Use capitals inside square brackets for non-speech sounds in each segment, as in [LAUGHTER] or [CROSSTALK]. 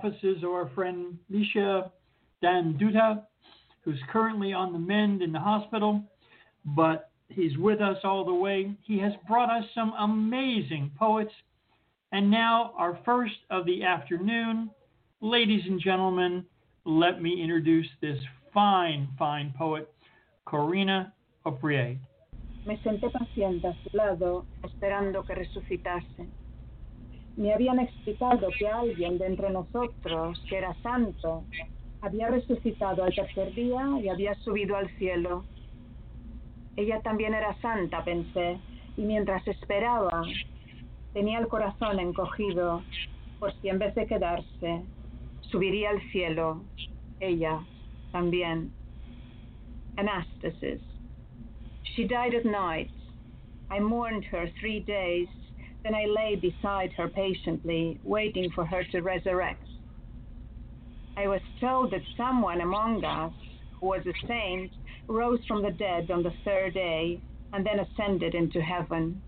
through the good offices of our friend Mircea Dan Duta, who's currently on the mend in the hospital, but he's with us all the way. He has brought us some amazing poets. And now, our first of the afternoon, ladies and gentlemen, let me introduce this fine, fine poet, Corina Opreae. Me senté paciente a su lado, esperando que resucitase. Me habían explicado que alguien de entre nosotros, que era santo, había resucitado al tercer día y había subido al cielo. Ella también era santa, pensé, y mientras esperaba, tenía el corazón encogido, por si en vez de quedarse, subiría al cielo, ella también. Anastasis. She died at night. I mourned her three days. Then I lay beside her patiently, waiting for her to resurrect. I was told that someone among us, who was a saint, rose from the dead on the third day and then ascended into heaven.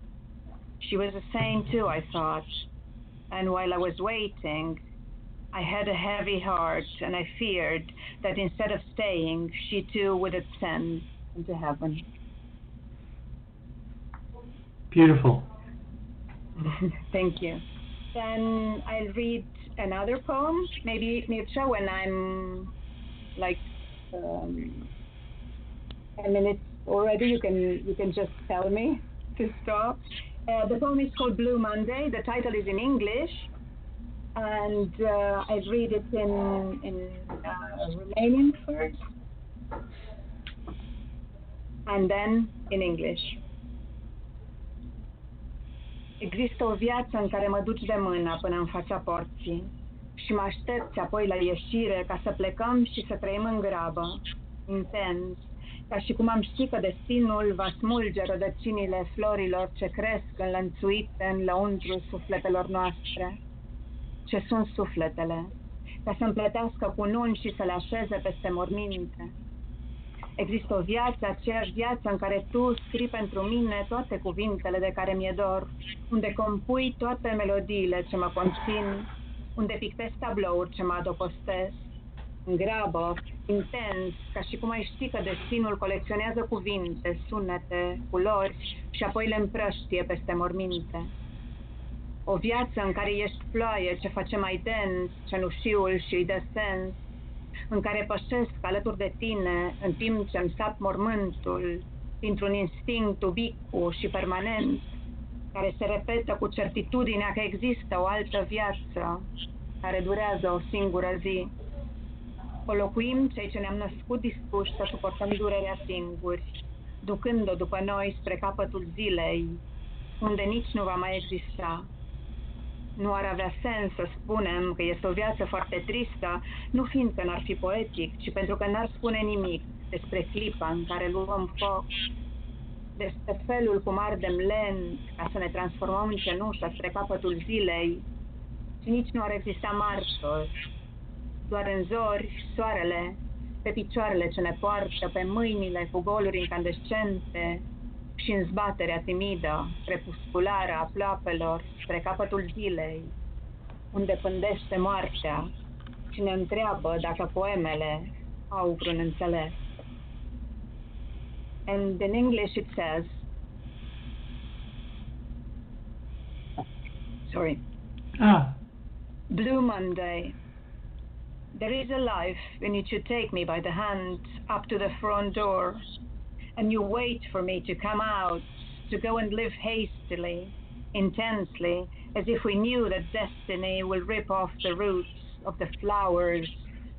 She was a saint too, I thought. And while I was waiting, I had a heavy heart and I feared that instead of staying, she too would ascend into heaven. Beautiful. [LAUGHS] Thank you. Then I'll read another poem, maybe Mircea, when I'm like um, a minute already. You can you can just tell me to stop. Uh, the poem is called Blue Monday. The title is in English, and uh, I read it in in uh, Romanian first, and then in English. Există o viață în care mă duci de mână până în fața porții și mă aștepți apoi la ieșire ca să plecăm și să trăim în grabă, intens, ca și cum am ști că destinul va smulge rădăcinile florilor ce cresc înlănțuite în lăuntru sufletelor noastre. Ce sunt sufletele? Ca să împletească cu nuni și să le așeze peste morminte Există o viață, aceeași viață în care tu scrii pentru mine toate cuvintele de care mi-e dor, unde compui toate melodiile ce mă conțin, unde pictez tablouri ce mă adopostesc, în grabă, intens, ca și cum ai ști că destinul colecționează cuvinte, sunete, culori și apoi le împrăștie peste morminte. O viață în care ești ploaie ce face mai dens cenușiul și îi dă sens, în care pășesc alături de tine în timp ce îmi sap mormântul dintr-un instinct ubicu și permanent, care se repetă cu certitudinea că există o altă viață care durează o singură zi. O locuim cei ce ne-am născut dispuși să suportăm durerea singuri, ducând-o după noi spre capătul zilei, unde nici nu va mai exista nu ar avea sens să spunem că este o viață foarte tristă, nu fiindcă n-ar fi poetic, ci pentru că n-ar spune nimic despre clipa în care luăm foc, despre felul cum ardem lent ca să ne transformăm în cenușă spre capătul zilei. Și nici nu ar exista martori, doar în zori, soarele, pe picioarele ce ne poartă, pe mâinile cu goluri incandescente, și în zbaterea timidă, crepusculară a ploapelor spre capătul zilei, unde pândește moartea și ne întreabă dacă poemele au vreun înțeles. And in English it says, sorry, ah. Blue Monday. There is a life in which you take me by the hand up to the front door and you wait for me to come out, to go and live hastily, intensely, as if we knew that destiny will rip off the roots of the flowers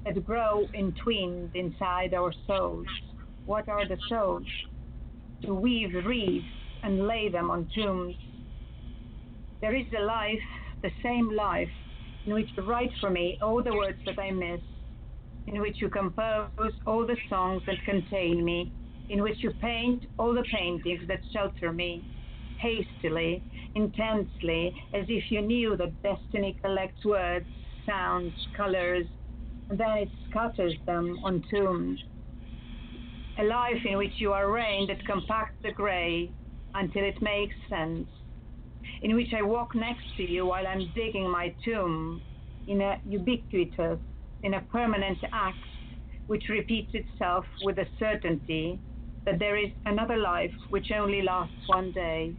that grow entwined inside our souls. What are the souls? To weave wreaths and lay them on tombs. There is a life, the same life, in which you write for me all the words that I miss, in which you compose all the songs that contain me, in which you paint all the paintings that shelter me, hastily, intensely, as if you knew that destiny collects words, sounds, colors, and then it scatters them on tombs. A life in which you are rain that compacts the gray until it makes sense, in which I walk next to you while I'm digging my tomb, in a ubiquitous, in a permanent act which repeats itself with a certainty that there is another life which only lasts one day.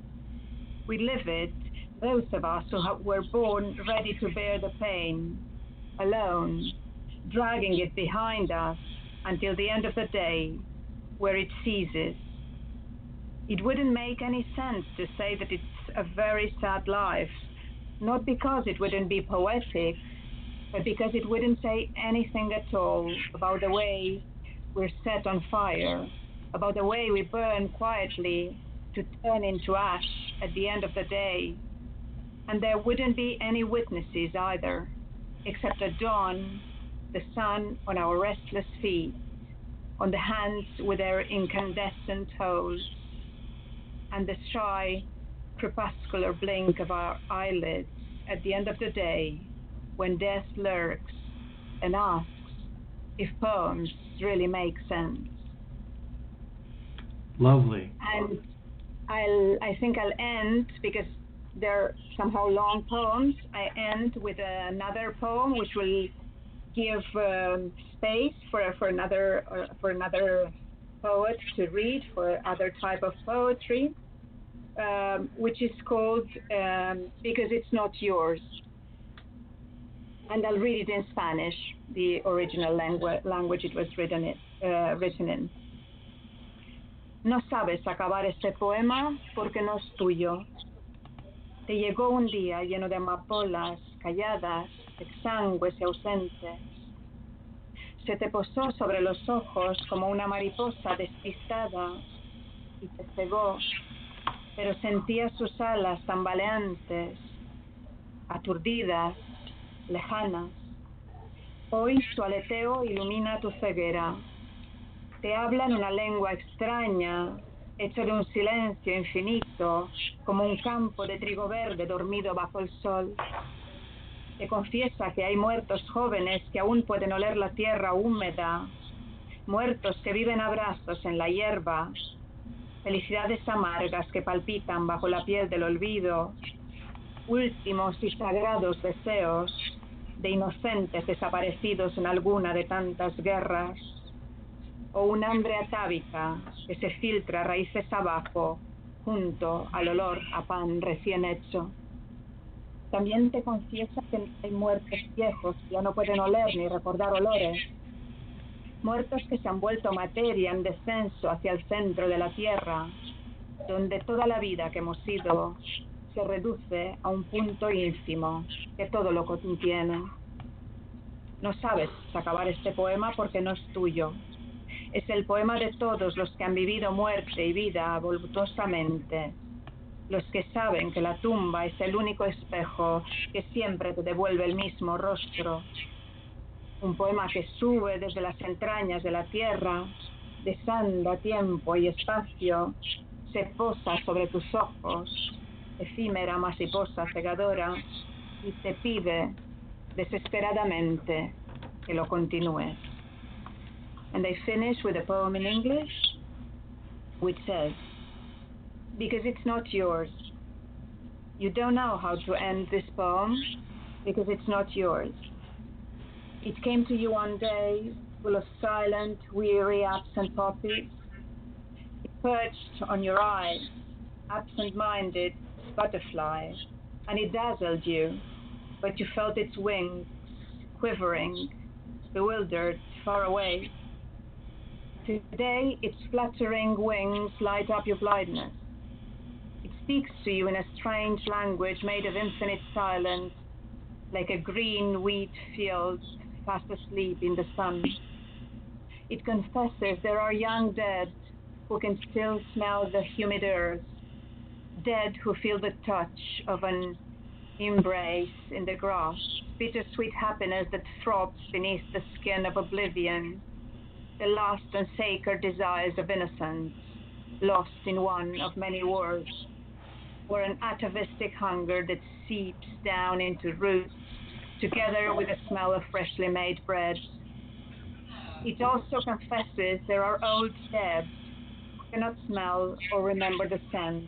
We live it, those of us who were born ready to bear the pain, alone, dragging it behind us until the end of the day, where it ceases. It wouldn't make any sense to say that it's a very sad life, not because it wouldn't be poetic, but because it wouldn't say anything at all about the way we're set on fire, about the way we burn quietly to turn into ash at the end of the day. And there wouldn't be any witnesses either, except the dawn, the sun on our restless feet, on the hands with their incandescent toes, and the shy, crepuscular blink of our eyelids at the end of the day when death lurks and asks if poems really make sense. Lovely. And I'll, I think I'll end because they're somehow long poems. I end with another poem which will give um, space for for another uh, for another poet to read for other type of poetry, um, which is called um, because it's not yours. And I'll read it in Spanish, the original langu language it was written in, uh, written in. No sabes acabar este poema porque no es tuyo. Te llegó un día lleno de amapolas, calladas, exangües y ausentes. Se te posó sobre los ojos como una mariposa despistada y te cegó, pero sentías sus alas tambaleantes, aturdidas, lejanas. Hoy su aleteo ilumina tu ceguera. Te habla en una lengua extraña, hecho de un silencio infinito, como un campo de trigo verde dormido bajo el sol. Te confiesa que hay muertos jóvenes que aún pueden oler la tierra húmeda, muertos que viven abrazos en la hierba, felicidades amargas que palpitan bajo la piel del olvido, últimos y sagrados deseos de inocentes desaparecidos en alguna de tantas guerras, o un hambre atávica que se filtra raíces abajo junto al olor a pan recién hecho. También te confiesa que hay muertos viejos que ya no pueden oler ni recordar olores, muertos que se han vuelto materia en descenso hacia el centro de la tierra, donde toda la vida que hemos sido se reduce a un punto ínfimo que todo lo contiene. No sabes acabar este poema porque no es tuyo. Es el poema de todos los que han vivido muerte y vida voluptuosamente. Los que saben que la tumba es el único espejo que siempre te devuelve el mismo rostro. Un poema que sube desde las entrañas de la tierra, desanda tiempo y espacio, se posa sobre tus ojos efímera mariposa cegadora y te pide desesperadamente que lo continúes. And I finish with a poem in English which says, Because it's not yours. You don't know how to end this poem because it's not yours. It came to you one day full of silent, weary, absent poppies. It perched on your eyes, absent minded, butterfly, and it dazzled you, but you felt its wings quivering, bewildered, far away. Today, its fluttering wings light up your blindness. It speaks to you in a strange language made of infinite silence, like a green wheat field fast asleep in the sun. It confesses there are young dead who can still smell the humid earth dead who feel the touch of an embrace in the grass, bittersweet happiness that throbs beneath the skin of oblivion, the last and sacred desires of innocence, lost in one of many wars, or an atavistic hunger that seeps down into roots, together with the smell of freshly made bread. It also confesses there are old dead who cannot smell or remember the scent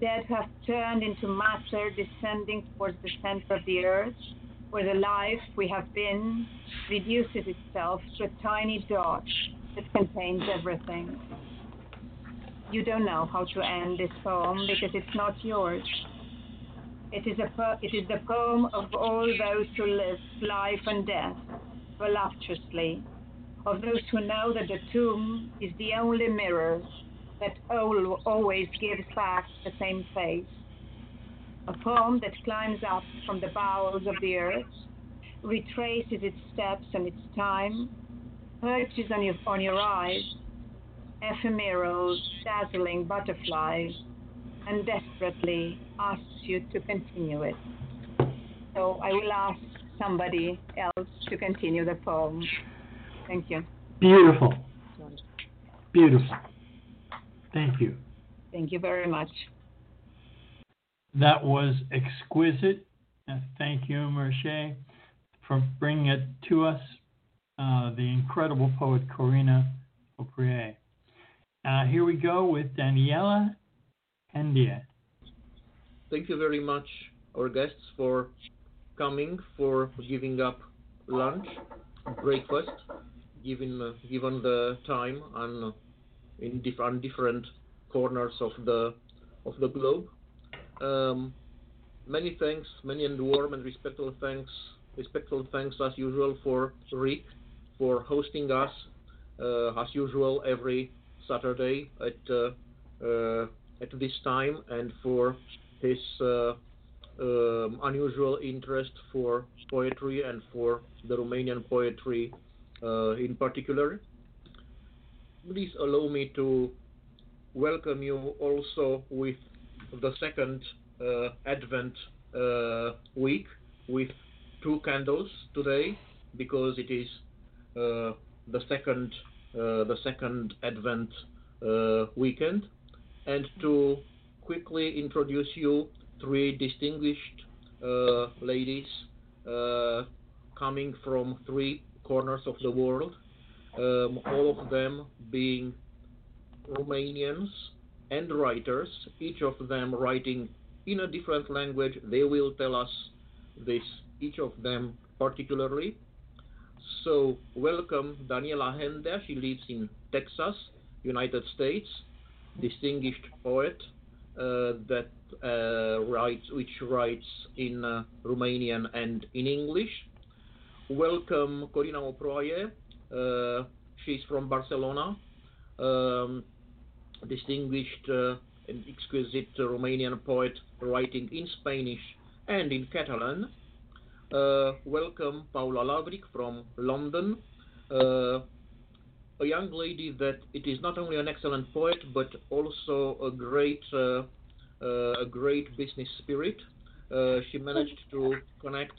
dead have turned into matter descending towards the center of the earth, where the life we have been reduces itself to a tiny dot that contains everything. You don't know how to end this poem because it's not yours. It is, a po- it is the poem of all those who live life and death voluptuously, of those who know that the tomb is the only mirror that al- always gives back the same face. A poem that climbs up from the bowels of the earth, retraces its steps and its time, perches on your, on your eyes, ephemeral, dazzling butterflies, and desperately asks you to continue it. So I will ask somebody else to continue the poem. Thank you. Beautiful. Beautiful. Thank you. Thank you very much. That was exquisite. Uh, thank you, Mircea, for bringing it to us. Uh, the incredible poet Corina Opreae. Uh, here we go with Daniela Hendea. Thank you very much, our guests, for coming, for giving up lunch, breakfast, given uh, given the time and in different different corners of the of the globe. Um, many thanks, many and warm and respectful thanks, respectful thanks as usual for Rick for hosting us uh, as usual every Saturday at uh, uh, at this time and for his uh, um, unusual interest for poetry and for the Romanian poetry in particular. Please allow me to welcome you also with the second uh, Advent uh, week with two candles today because it is uh, the second the second Advent weekend. And to quickly introduce you three distinguished ladies coming from three corners of the world, um, all of them being Romanians and writers, each of them writing in a different language. They will tell us this, each of them particularly. So, welcome Daniela Hendea. She lives in Texas, United States, distinguished poet uh, that uh, writes, which writes in uh, Romanian and in English. Welcome Corina Opreae. Uh, she's from Barcelona, um, distinguished uh, and exquisite Romanian poet writing in Spanish and in Catalan. Uh, welcome Paula Lavric from London, uh, a young lady that it is not only an excellent poet but also a great uh, uh, a great business spirit. Uh, she managed to connect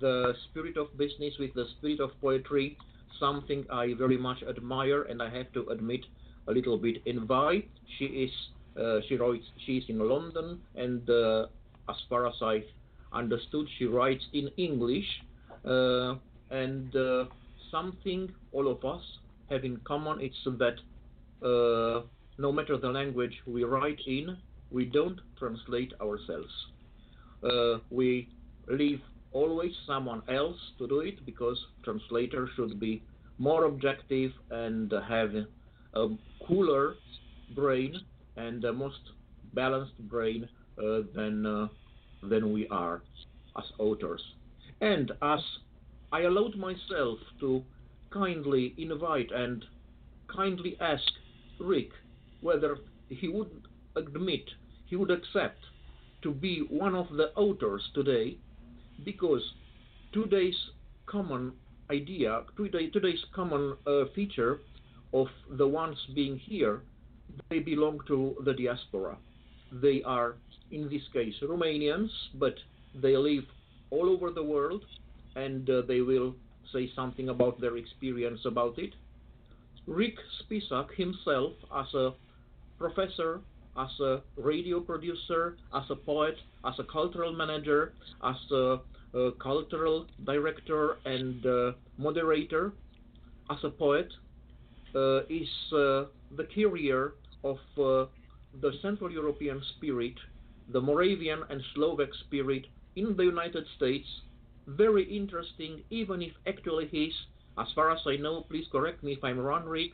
the spirit of business with the spirit of poetry, something I very much admire and I have to admit a little bit envy. She is uh, she writes she's in London and as far as I understood she writes in English uh, and uh, something all of us have in common it's that uh, no matter the language we write in we don't translate ourselves we leave always someone else to do it because translator should be more objective and have a cooler brain and a most balanced brain uh, than uh, than we are as authors. And as I allowed myself to kindly invite and kindly ask Rick whether he would admit, he would accept to be one of the authors today, because today's common idea, today, today's common uh, feature of the ones being here, they belong to the diaspora. They are in this case Romanians, but they live all over the world and uh, they will say something about their experience about it. Rick Spisak himself, as a professor, as a radio producer, as a poet, as a cultural manager, as a, a cultural director and uh, moderator, as a poet, is uh, the carrier of uh, the Central European spirit the Moravian and Slovak spirit in the United States. Very interesting, even if actually he's, as far as I know, please correct me if I'm wrong, Rick,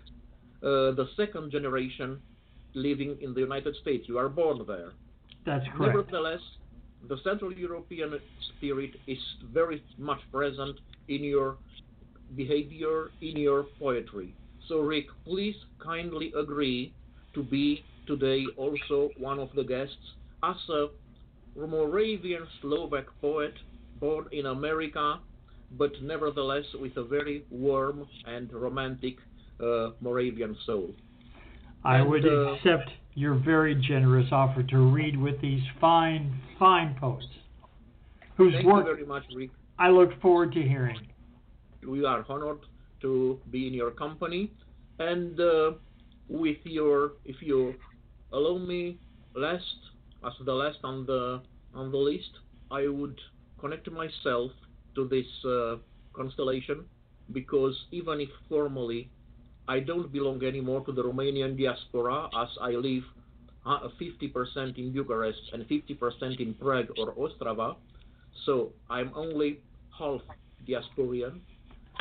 uh, the second generation living in the United States. You are born there. That's correct. Nevertheless, the Central European spirit is very much present in your behavior, in your poetry. So, Rick, please kindly agree to be today also one of the guests as a Moravian Slovak poet born in America, but nevertheless with a very warm and romantic uh, Moravian soul. I And, would uh, accept your very generous offer to read with these fine, fine poets, whose Thank work you very much, Rick. I look forward to hearing. we are honored to be in your company. And uh, with your if you allow me last as the last on the on the list i would connect myself to this uh, constellation. Because even if formally i don't belong anymore to the romanian diaspora as i live uh, 50% in bucharest and 50% in prague or ostrava. So i'm only half diasporian.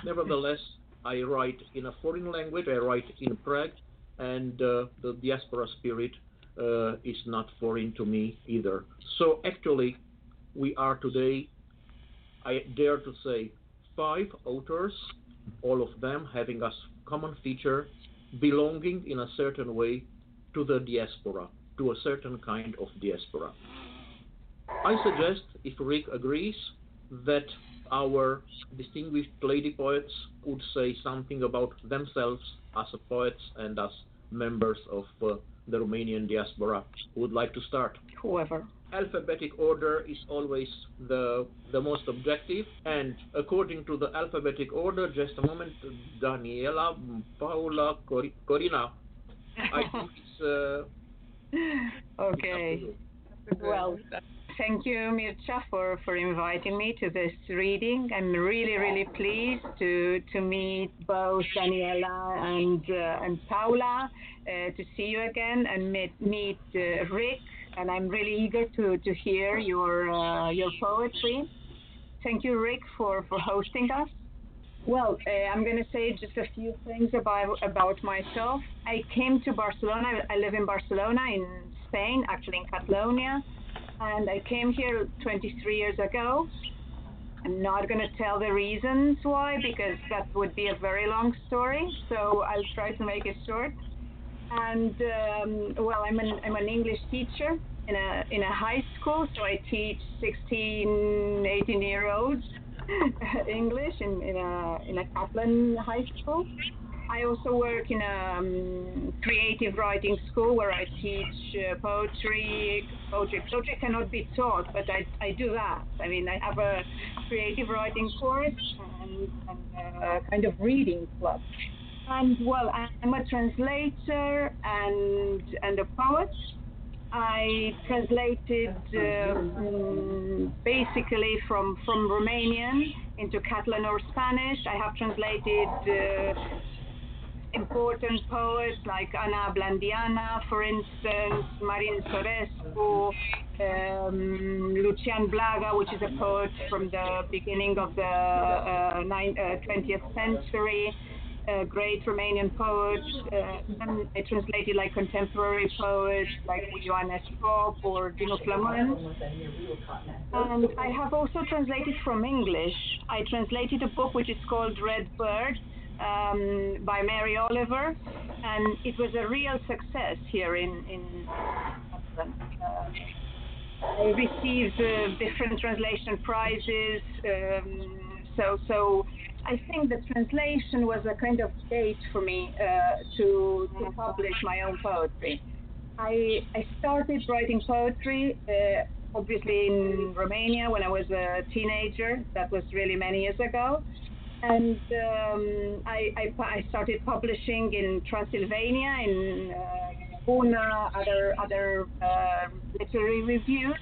Nevertheless, I write in a foreign language. I write in Prague, and uh, the diaspora spirit uh, is not foreign to me either. So actually, we are today, I dare to say, five authors, all of them having a common feature, belonging in a certain way to the diaspora, to a certain kind of diaspora. I suggest, if Rick agrees, that our distinguished lady poets would say something about themselves as a poets and as members of uh, the Romanian diaspora. Who would like to start? Whoever. Alphabetic order is always the the most objective, and according to the alphabetic order, just a moment, Daniela, Paula, Cor- Corina. I [LAUGHS] think it's, uh, it's up to okay. you. Well, thank you, Mircea, for, for inviting me to this reading. I'm really, really pleased to to meet both Daniela and uh, and Paula, uh, to see you again, and meet meet uh, Rick. And I'm really eager to, to hear your uh, your poetry. Thank you, Rick, for, for hosting us. Well, uh, I'm going to say just a few things about about myself. I came to Barcelona. I live in Barcelona, in Spain, actually in Catalonia, and I came here 23 years ago. I'm not going to tell the reasons why because that would be a very long story. So I'll try to make it short. And um, well, I'm an I'm an English teacher in a in a high school, so I teach 16, 18 year olds [LAUGHS] English in, in a in a Catalan high school. I also work in a um, creative writing school where I teach uh, poetry. Poetry, poetry cannot be taught, but I, I do that. I mean, I have a creative writing course and, and a kind of reading club. And well, I'm a translator and and a poet. I translated uh, basically from from Romanian into Catalan or Spanish. I have translated uh, important poets like Ana Blandiana, for instance, Marin Sorescu, um, Lucian Blaga, which is a poet from the beginning of the uh, nine, uh, 20th century. A great Romanian poet. Uh, I translated like contemporary poets like Ioan Es. Pop or Dinu Flămân. And I have also translated from English. I translated a book which is called Red Bird um, by Mary Oliver, and it was a real success here in in. Uh, I received uh, different translation prizes. Um, so so I think the translation was a kind of gate for me uh, to to publish my own poetry. I I started writing poetry. Uh, obviously in Romania when I was a teenager. That was really many years ago and um, I, I, I, started publishing in Transylvania, in uh, other other uh, literary reviews.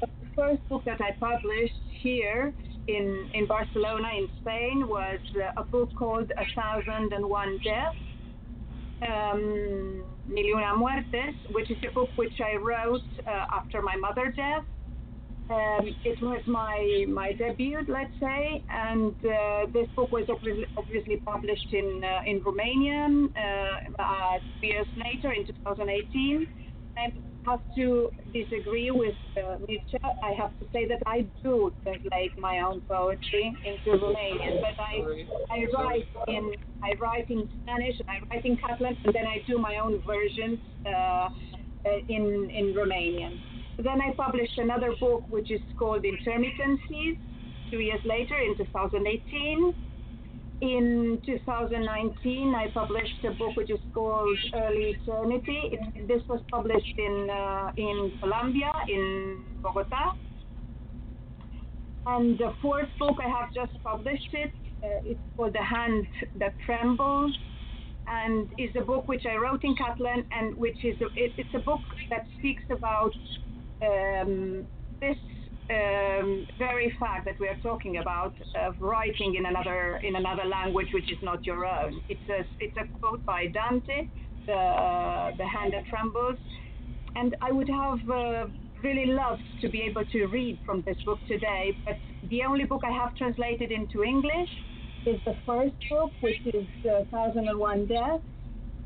But the first book that I published here in in Barcelona, in Spain, was uh, a book called A Thousand and One Deaths. Um, Mil y una Muertes, which is a book which I wrote uh, after my mother's death. Um, it was my my debut, let's say, and uh, this book was obviously, published in uh, in Romanian uh, years later in 2018. I have to disagree with uh, Mircea. I have to say that I do translate my own poetry into Romanian, but I I write in I write in Spanish and I write in Catalan, and then I do my own versions uh, uh, in in Romanian. Then I published another book which is called Intermittencies two years later in 2018. In 2019, I published a book which is called Early Eternity. It, this was published in uh, in Colombia, in Bogota. And the fourth book I have just published it. Uh, it's called The Hand That Trembles, and is a book which I wrote in Catalan, and which is a, it, it's a book that speaks about this um, very fact that we are talking about of writing in another in another language which is not your own. It's a it's a quote by Dante, the uh, the hand that trembles, and I would have uh, really loved to be able to read from this book today, but the only book I have translated into English is the first book, which is uh, Thousand and One Deaths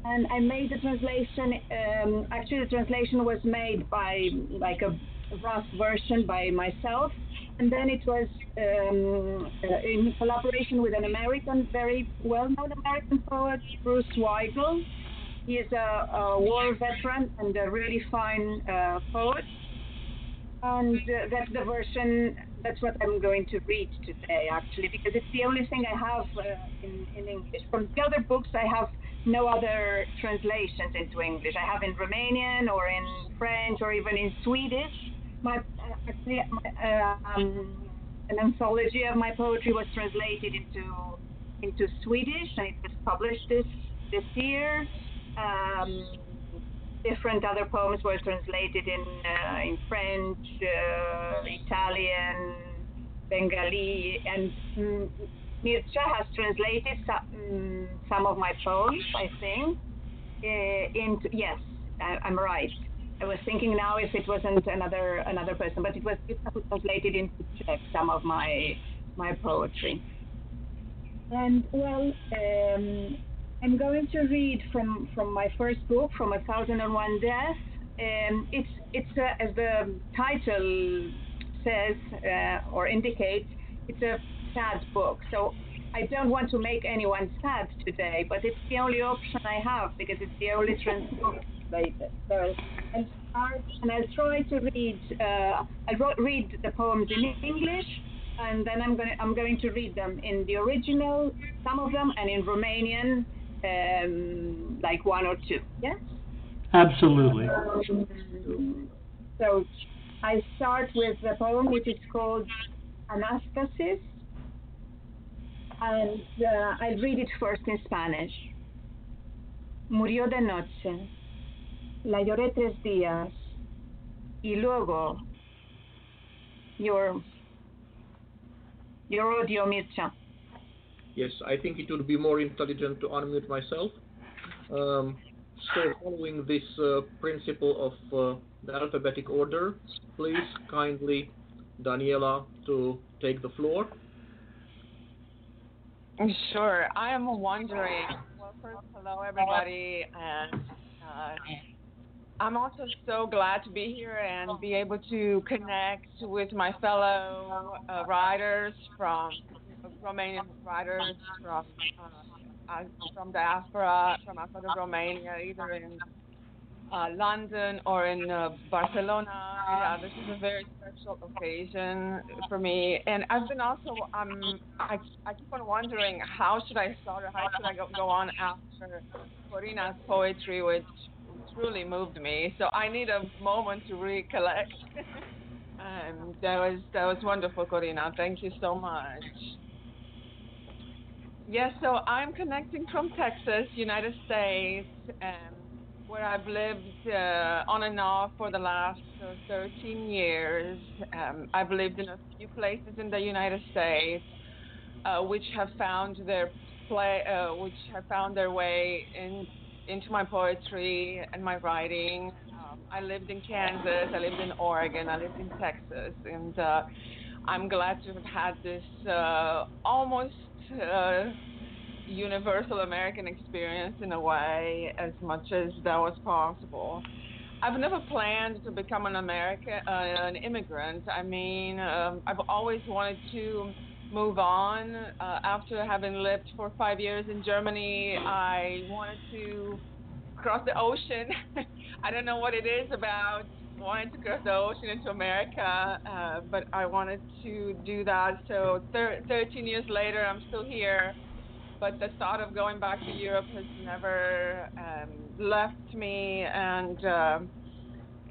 and I made the translation. Um, actually, the translation was made by like a rough version by myself, and then it was um, uh, in collaboration with an American, very well-known American poet, Bruce Weigl. He is a, a war veteran and a really fine uh, poet, and uh, that's the version. That's what I'm going to read today, actually, because it's the only thing I have uh, in, in English. From the other books, I have no other translations into English. I have in Romanian or in French or even in Swedish. My, uh, um, an anthology of my poetry was translated into into Swedish and it was published this this year. Um, different other poems were translated in uh, in French, uh, Italian, Bengali, and mm, Mircea has translated some, um, some of my poems, I think, uh, into yes, I, I'm right. I was thinking now if it wasn't another another person, but it was who translated into Czech some of my my poetry. And well, um, I'm going to read from from my first book, from A Thousand and One Deaths. Um, it's it's uh, as the title says uh, or indicates, it's a sad book. So I don't want to make anyone sad today, but it's the only option I have because it's the only translated. So I'll start and I'll try to read. Uh, I'll read the poems in English, and then I'm going I'm going to read them in the original, some of them, and in Romanian, um, like one or two. Yes. Absolutely. Um, so I start with the poem which is called Anastasis and uh, I'll read it first in Spanish. Murió de noche. La lloré tres días. Y luego, your, your audio, Mircea. Yes, I think it would be more intelligent to unmute myself. Um, so, following this uh, principle of uh, the alphabetic order, please kindly, Daniela, to take the floor. Sure. I am wondering. Well, first, hello everybody, and uh, I'm also so glad to be here and be able to connect with my fellow uh, writers from Romanian writers from uh, from diaspora, from outside of Romania, either in uh, London or in uh, Barcelona. Yeah, this is a very special occasion for me, and I've been also um I I keep on wondering how should I start or how should I go, go on after Corina's poetry, which truly moved me. So I need a moment to recollect. and [LAUGHS] that was that was wonderful, Corina. Thank you so much. Yes, so I'm connecting from Texas, United States, and where I've lived uh, on and off for the last uh, 13 years. Um, I've lived in a few places in the United States, uh, which have found their play, uh, which have found their way in into my poetry and my writing. Um, I lived in Kansas, I lived in Oregon, I lived in Texas, and uh, I'm glad to have had this uh, almost uh, universal American experience in a way, as much as that was possible. I've never planned to become an American, uh, an immigrant. I mean, um, I've always wanted to move on. Uh, after having lived for five years in Germany, I wanted to cross the ocean. [LAUGHS] I don't know what it is about wanting to cross the ocean into America, uh, but I wanted to do that. So thir- 13 years later, I'm still here. But the thought of going back to Europe has never um, left me, and uh,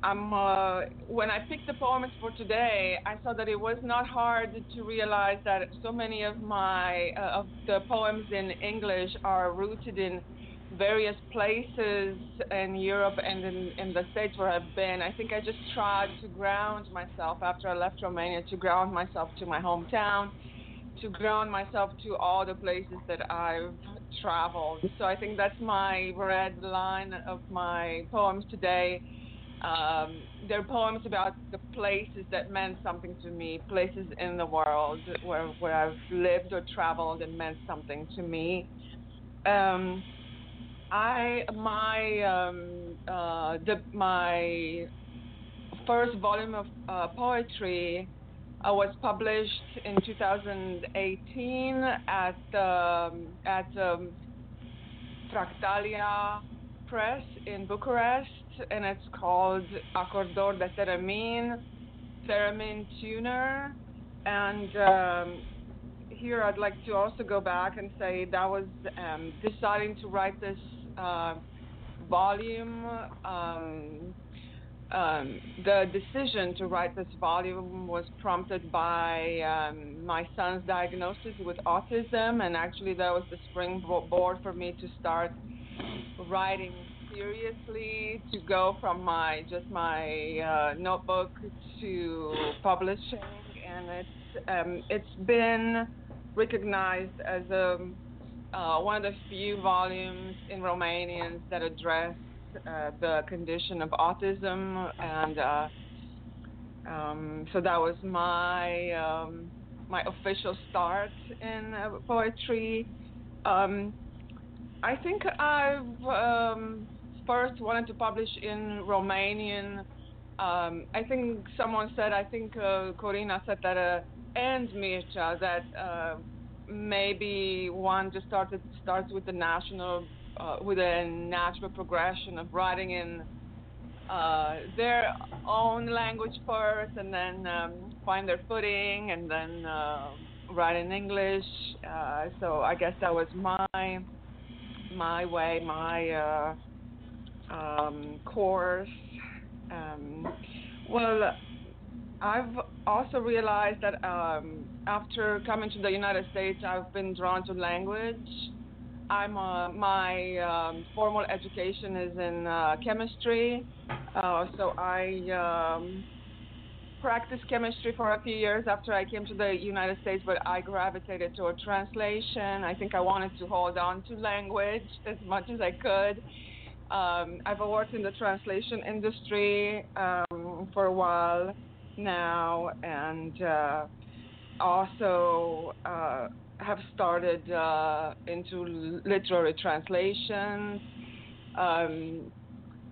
I'm uh, when I picked the poems for today, I saw that it was not hard to realize that so many of my uh, of the poems in English are rooted in various places in Europe and in, in the States where I've been. I think I just tried to ground myself after I left Romania, to ground myself to my hometown, to ground myself to all the places that I've traveled. So I think that's my red line of my poems today um, they're poems about the places that meant something to me, places in the world where where I've lived or traveled and meant something to me. Um, I my um, uh, the my first volume of uh, poetry uh, was published in 2018 at um, at um, Fractalia Press in Bucharest and it's called Acordor de Theremin, Theremin Tuner. And um, here I'd like to also go back and say that was um, deciding to write this uh, volume. Um, um, the decision to write this volume was prompted by um, my son's diagnosis with autism, and actually that was the springboard for me to start writing seriously to go from my just my uh, notebook to publishing, and it's um, it's been recognized as a uh, one of the few volumes in Romanian that address uh, the condition of autism, and uh, um, so that was my um, my official start in uh, poetry. Um, I think I've um, first wanted to publish in Romanian. Um, I think someone said, I think uh, Corina said that, uh, and Mircea, that uh, maybe one just started starts with the national, uh, with a natural progression of writing in uh, their own language first, and then um, find their footing, and then uh, write in English. Uh, so I guess that was my my way, my uh, um, course. Um, well, I've also realized that um, after coming to the United States, I've been drawn to language. I'm uh, my um, formal education is in uh, chemistry, uh, so I um, practiced chemistry for a few years after I came to the United States, but I gravitated toward translation. I think I wanted to hold on to language as much as I could. Um, I've worked in the translation industry um, for a while now, and uh, also uh, have started uh, into literary translations. Um,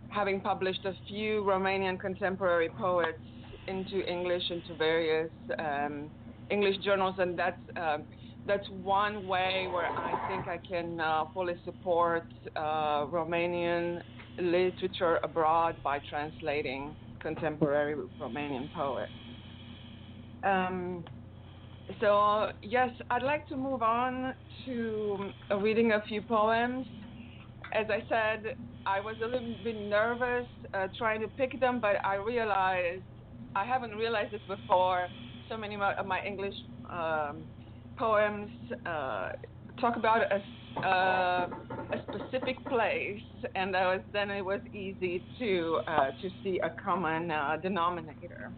having published a few Romanian contemporary poets into English into various um, English journals, and that's um, that's one way where I think I can uh, fully support uh, Romanian literature abroad by translating contemporary Romanian poet. Um, so yes, I'd like to move on to reading a few poems. As I said, I was a little bit nervous uh, trying to pick them, but I realized I haven't realized this before. So many of my English um, poems uh, talk about a, uh, a specific place, and was, then it was easy to uh, to see a common uh, denominator.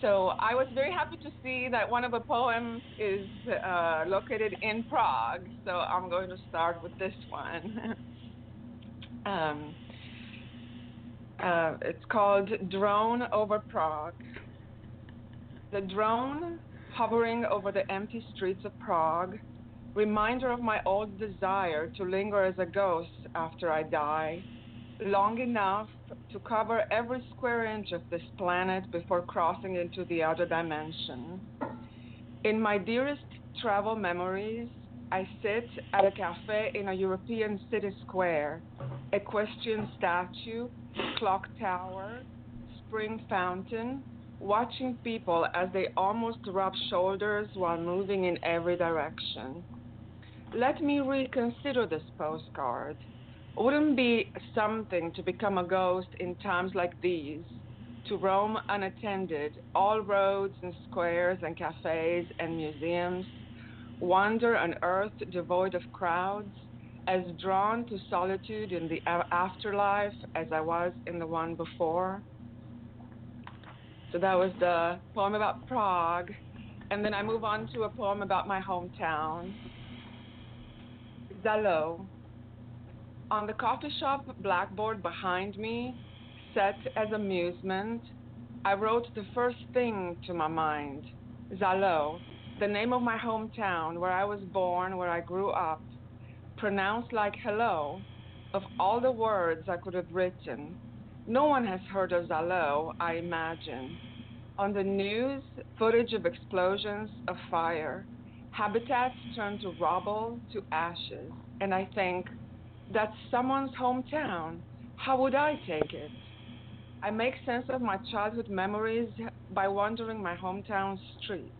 So I was very happy to see that one of the poems is uh, located in Prague. So I'm going to start with this one. [LAUGHS] Um, uh, it's called Drone Over Prague. The drone hovering over the empty streets of Prague, reminder of my old desire to linger as a ghost after I die, long enough to cover every square inch of this planet before crossing into the other dimension. In my dearest travel memories, I sit at a cafe in a European city square, equestrian statue, clock tower, spring fountain, watching people as they almost rub shoulders while moving in every direction. Let me reconsider this postcard. Wouldn't be something to become a ghost in times like these, to roam unattended all roads and squares and cafes and museums, wander an earth devoid of crowds, as drawn to solitude in the afterlife as I was in the one before? So that was the poem about Prague. And then I move on to a poem about my hometown, Zalău. On the coffee shop blackboard behind me, set as amusement, I wrote the first thing to my mind Zalău, the name of my hometown, where I was born, where I grew up, pronounced like hello, of all the words I could have written. No one has heard of Zalău, I imagine. On the news, footage of explosions of fire, habitats turn to rubble, to ashes. And I think, that's someone's hometown. How would I take it? I make sense of my childhood memories by wandering my hometown streets.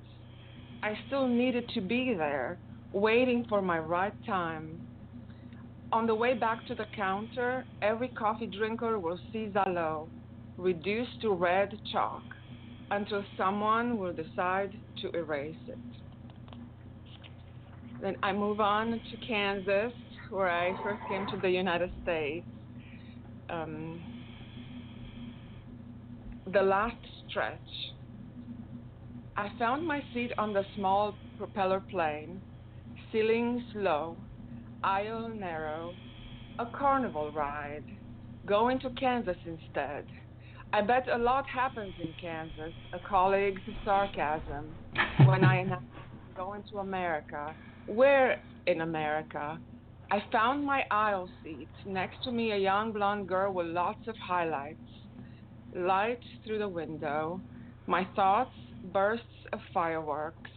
I still needed to be there, waiting for my right time, on the way back to the counter, every coffee drinker will see Zalău reduced to red chalk until someone will decide to erase it. Then I move on to Kansas, where I first came to the United States. Um, the last stretch. I found my seat on the small propeller plane, ceilings low aisle narrow, a carnival ride, going to Kansas instead. I bet a lot happens in Kansas, a colleague's sarcasm, when I announced going to America. Where in America? I found my aisle seat. Next to me, a young blonde girl with lots of highlights. Light through the window. My thoughts, bursts of fireworks.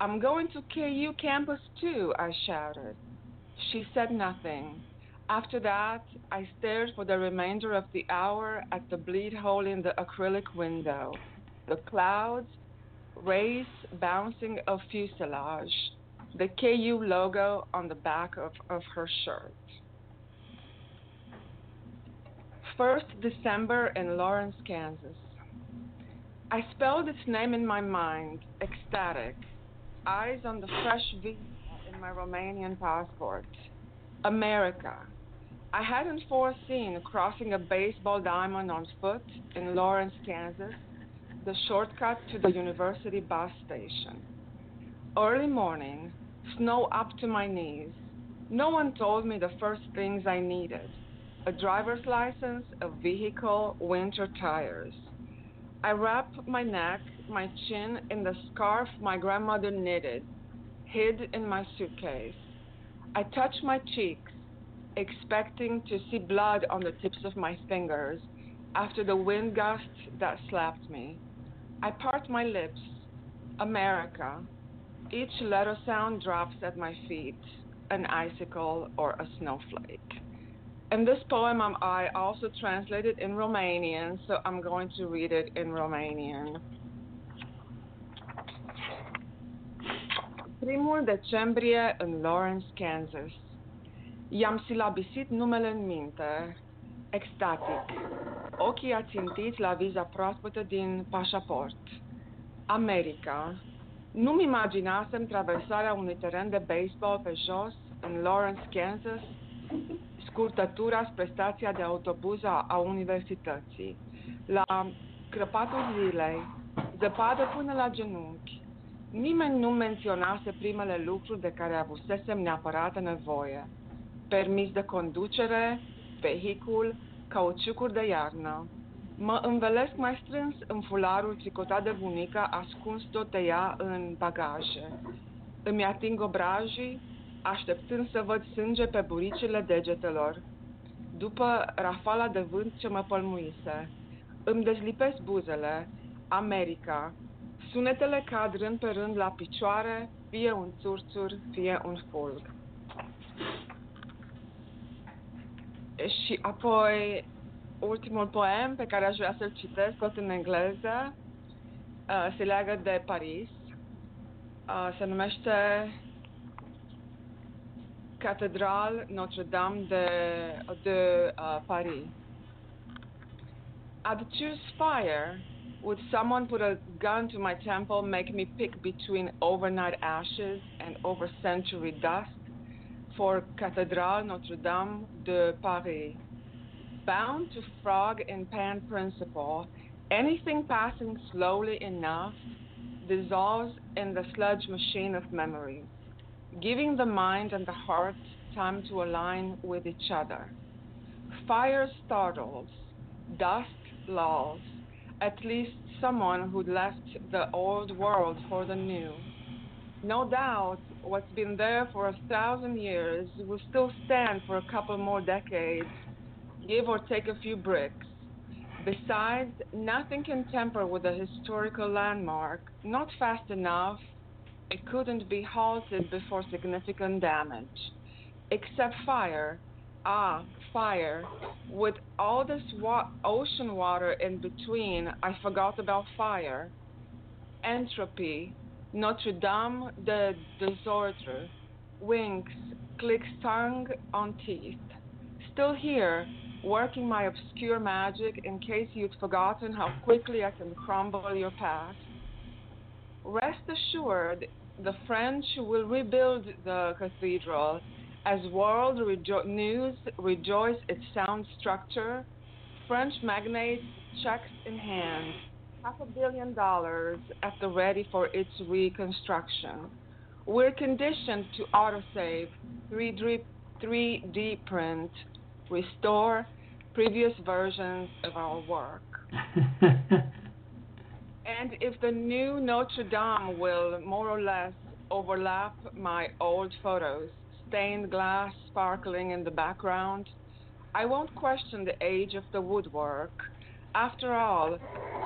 I'm going to KU campus too, I shouted. She said nothing. After that, I stared for the remainder of the hour at the bleed hole in the acrylic window, the clouds, rays bouncing of fuselage, the KU logo on the back of, of her shirt. First December in Lawrence, Kansas. I spelled its name in my mind, ecstatic, eyes on the fresh V in my Romanian passport. America. I hadn't foreseen crossing a baseball diamond on foot in Lawrence, Kansas, the shortcut to the university bus station. Early morning, snow up to my knees. No one told me the first things I needed a driver's license, a vehicle, winter tires. I wrap my neck, my chin in the scarf my grandmother knitted hid in my suitcase. I touch my cheeks, expecting to see blood on the tips of my fingers after the wind gust that slapped me. I part my lips. America. Each letter sound drops at my feet, an icicle or a snowflake. And this poem I also translated in Romanian, so I'm going to read it in Romanian. Primul decembrie în Lawrence, Kansas. I-am silabisit numele în minte, extatic, ochii ațintiți la viza proaspătă din pașaport. America. Nu-mi imaginasem traversarea unui teren de baseball pe jos, în Lawrence, Kansas, scurtătura spre stația de autobuz a universității, la crăpatul zilei, zăpadă până la genunchi, Nimeni nu menționase primele lucruri de care avusesem neapărat nevoie. Permis de conducere, vehicul, cauciucuri de iarnă. Mă învelesc mai strâns în fularul tricotat de bunica, ascuns tot de ea în bagaje. Îmi ating obrajii, așteptând să văd sânge pe buricile degetelor. După rafala de vânt ce mă pălmuise, îmi dezlipesc buzele, America, sunetele cad rând pe rând la picioare, fie un țurțur, fie un fulg. Și apoi, ultimul poem pe care aș vrea să-l citesc, tot în engleză, uh, se leagă de Paris. Uh, se numește Cathédrale Notre-Dame de, de uh, Paris. Choose fire. Would someone put a gun to my temple, make me pick between overnight ashes and over century dust for Cathédrale Notre-Dame de Paris? Bound to frog in pan principle, anything passing slowly enough dissolves in the sludge machine of memory giving the mind and the heart time to align with each other. Fire startles, dust lulls, at least someone who left the old world for the new. No doubt what's been there for a thousand years will still stand for a couple more decades, give or take a few bricks. Besides, nothing can tamper with a historical landmark, not fast enough it couldn't be halted before significant damage. Except fire. Ah, fire. With all this wa- ocean water in between, I forgot about fire. Entropy. Notre Dame de Désordre. Winks. Clicks tongue on teeth. Still here, working my obscure magic in case you'd forgotten how quickly I can crumble your past. Rest assured, the French will rebuild the cathedral as world rejo- news rejoice its sound structure. French magnates, checks in hand, half a billion dollars at the ready for its reconstruction. We're conditioned to autosave, 3D, 3D print, restore previous versions of our work. [LAUGHS] And if the new Notre Dame will more or less overlap my old photos, stained glass sparkling in the background, I won't question the age of the woodwork. After all,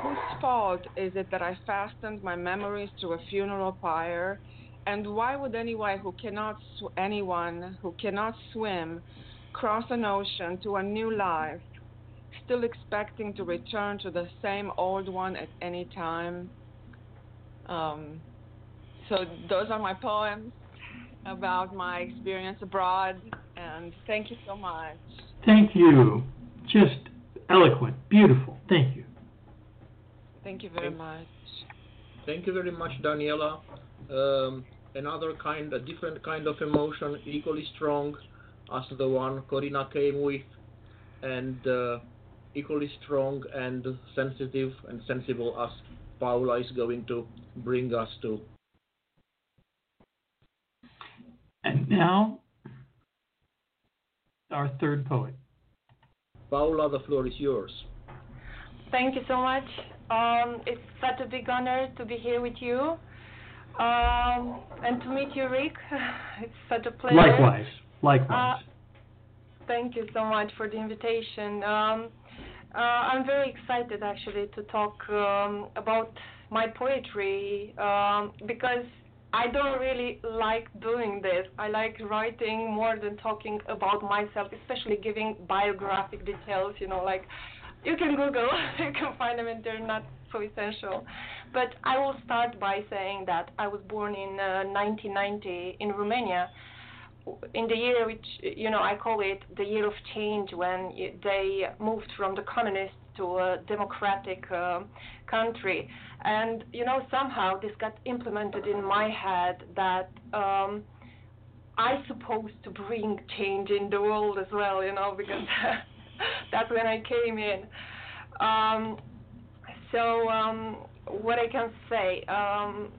whose fault is it that I fastened my memories to a funeral pyre? And why would anyone who cannot sw- anyone who cannot swim cross an ocean to a new life still expecting to return to the same old one at any time. Um, so those are my poems about my experience abroad, and thank you so much. Thank you. Just eloquent, beautiful. Thank you. Thank you very much. Thank you very much, Daniela. Um, another kind, a different kind of emotion, equally strong as the one Corina came with, and uh, equally strong and sensitive and sensible as Paula is going to bring us to. And now, our third poet. Paula, the floor is yours. Thank you so much. Um, it's such a big honor to be here with you um, and to meet you, Rick. [LAUGHS] It's such a pleasure. Likewise. Likewise. Thank you so much for the invitation. Um, uh, I'm very excited actually to talk um, about my poetry um, because I don't really like doing this. I like writing more than talking about myself, especially giving biographic details. You know, like you can Google, [LAUGHS] you can find them, and they're not so essential. But I will start by saying that I was born in uh, 1990 in Romania in the year which you know I call it the year of change when they moved from the communist to a democratic uh, country. And you know somehow this got implemented in my head that um I supposed to bring change in the world as well you know because [LAUGHS] that's when I came in. Um so um what I can say um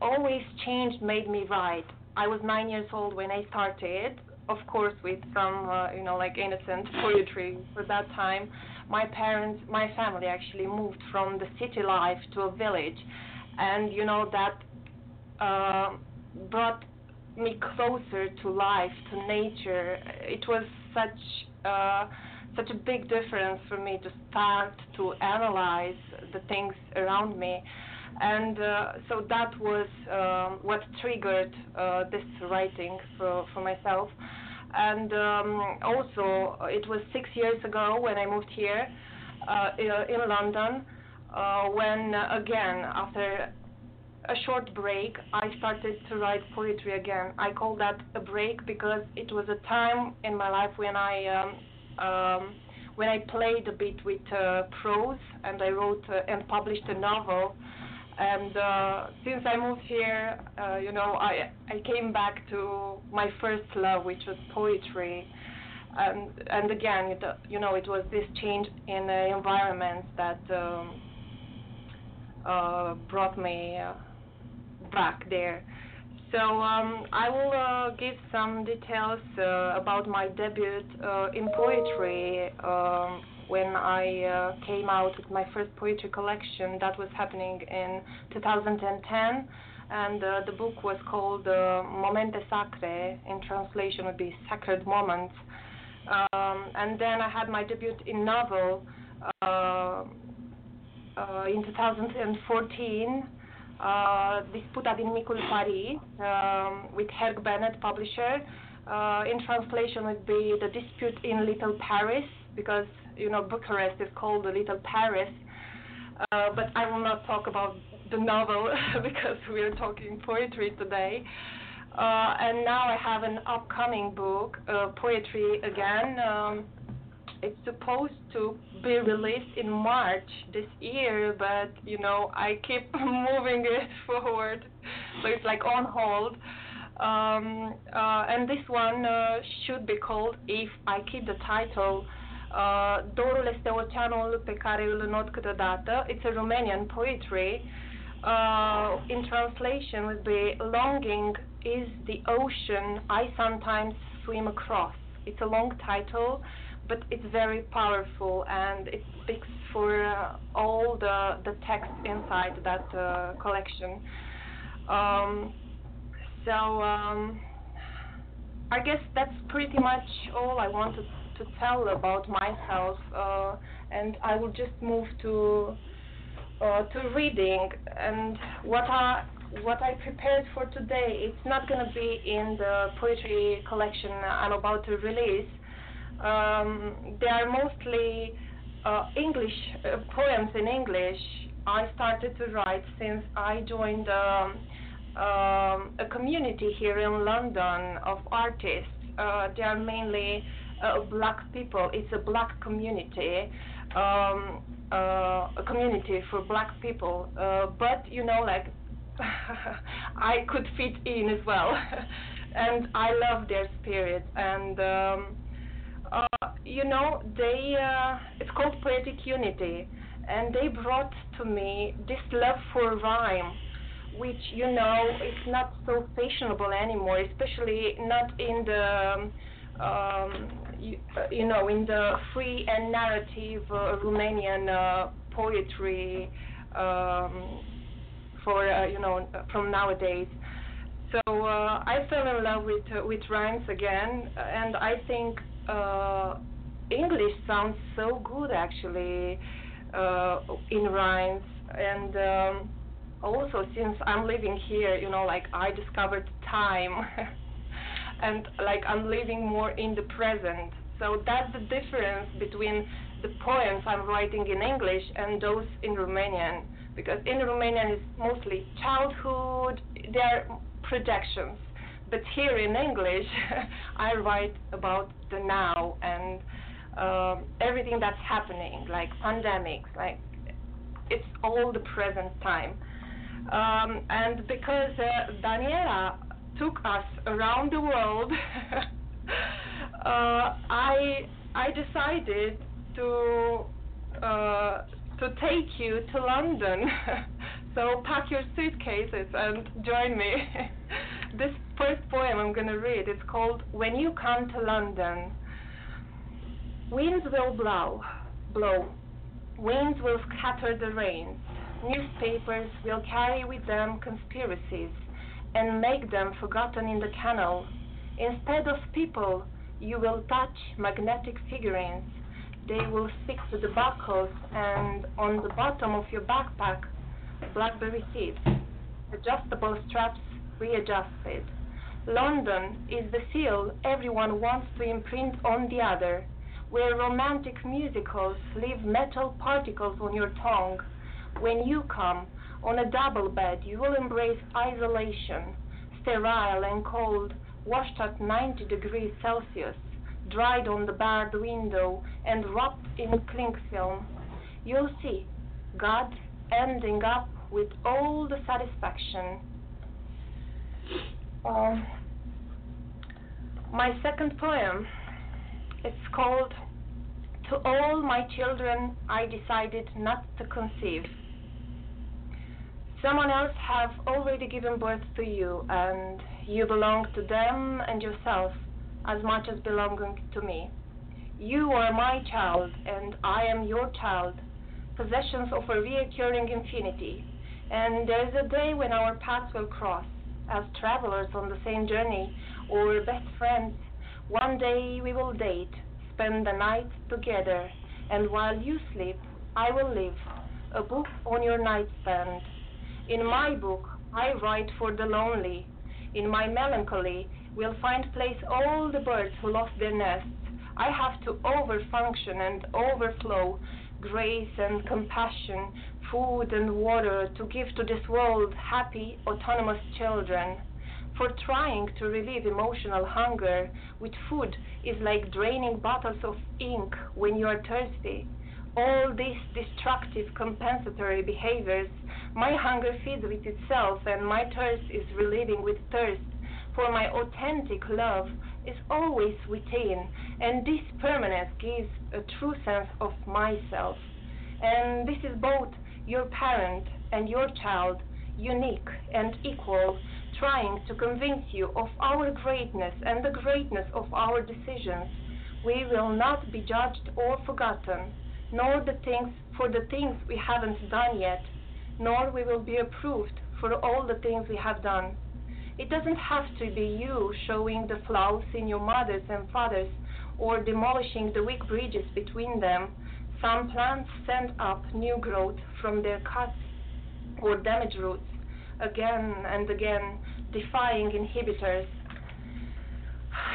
always change made me write I was nine years old when I started. of course, with some, uh, you know, like innocent [LAUGHS] poetry for that time. My parents, my family actually moved from the city life to a village, and you know that uh, brought me closer to life, to nature. It was such uh, such a big difference for me to start to analyze the things around me and uh, so that was um, what triggered uh, this writing for, for myself. And um, also, it was six years ago when I moved here uh, in London, uh, when uh, again, after a short break, I started to write poetry again. I call that a break because it was a time in my life when I um, um, when I played a bit with uh, prose and I wrote and published a novel and uh, since I moved here, uh, you know, I I came back to my first love, which was poetry, and and again, it, you know, it was this change in the environment that um, uh, brought me uh, back there. So um, I will uh, give some details uh, about my debut in poetry. Um, when I uh, came out with my first poetry collection. That was happening in 2010, and uh, the book was called uh, Momente Sacre. In translation, would be Sacred Moments. Um, and then I had my debut in novel uh, uh, in 2014. Uh, Disputa din Micul Paris um, with Herg Benet, publisher. In translation would be The Dispute in Little Paris because you know, Bucharest is called the Little Paris. Uh, but I will not talk about the novel [LAUGHS] because we are talking poetry today. Uh, and now I have an upcoming book, uh, Poetry Again. Um, it's supposed to be released in March this year, but you know I keep [LAUGHS] moving it [LAUGHS] forward, so it's like on hold. Um, uh, and this one uh, should be called, if I keep the title, Uh, Dorul este oceanul pe care îl not câteodată. It's a Romanian poetry. Uh, in translation would be longing is the ocean I sometimes swim across. It's a long title, but it's very powerful and it speaks for uh, all the the text inside that uh, collection. Um, so um, I guess that's pretty much all I wanted to tell about myself, uh, and I will just move to uh, to reading and what I what I prepared for today. It's not going to be in the poetry collection I'm about to release. Um, they are mostly uh, English uh, poems in English. I started to write since I joined um, um, a community here in London of artists. Uh, they are mainly uh, black people. It's a black community, um, uh, a community for black people. Uh, but you know, like [LAUGHS] I could fit in as well, [LAUGHS] and I love their spirit. And um, uh, you know, they uh, it's called poetic unity, and they brought to me this love for rhyme which you know is not so fashionable anymore, especially not in the um, you, uh, you, know, in the free and narrative uh, Romanian uh, poetry um, for, you know, from nowadays. So I fell in love with with rhymes again, and I think English sounds so good actually in rhymes. And um, also, since I'm living here, you know, like I discovered time. [LAUGHS] and like I'm living more in the present. So that's the difference between the poems I'm writing in English and those in Romanian. Because in Romanian it's mostly childhood, they're projections. But here in English, [LAUGHS] I write about the now and um, everything that's happening, like pandemics, like it's all the present time. Um, and because uh, Daniela took us around the world, [LAUGHS] uh, I I decided to uh, to take you to London. [LAUGHS] so pack your suitcases and join me [LAUGHS] this first poem I'm going to read is called When You Come to London. Winds will blow, blow. Winds will scatter the rains. Newspapers will carry with them conspiracies and make them forgotten in the canal. Instead of people, you will touch magnetic figurines. They will stick to the buckles and on the bottom of your backpack, blackberry seeds, adjustable straps readjusted. London is the seal everyone wants to imprint on the other, where romantic musicals leave metal particles on your tongue. When you come on a double bed, you will embrace isolation, sterile and cold, washed at 90 degrees Celsius, dried on the barred window and wrapped in cling film. You'll see God ending up with all the satisfaction. Um, my second poem, it's called To All My Children I Decided Not to Conceive. Someone else have already given birth to you, and you belong to them and yourself as much as belonging to me. You are my child, and I am your child, possessions of a reoccurring infinity. And there is a day when our paths will cross, as travelers on the same journey, or best friends. One day we will date, spend the night together, and while you sleep, I will live, a book on your nightstand. In my book, I write for the lonely. In my melancholy, will find place all the birds who lost their nests. I have to overfunction and overflow grace and compassion, food and water to give to this world happy, autonomous children. For trying to relieve emotional hunger with food is like draining bottles of ink when you are thirsty. All these destructive compensatory behaviors, my hunger feeds with itself and my thirst is relieving with thirst. For my authentic love is always within, and this permanence gives a true sense of myself. And this is both your parent and your child, unique and equal, trying to convince you of our greatness and the greatness of our decisions. We will not be judged or forgotten, nor the things for the things we haven't done yet, nor we will be approved for all the things we have done. It doesn't have to be you showing the flaws in your mothers and fathers or demolishing the weak bridges between them. Some plants send up new growth from their cuts or damaged roots again and again, defying inhibitors.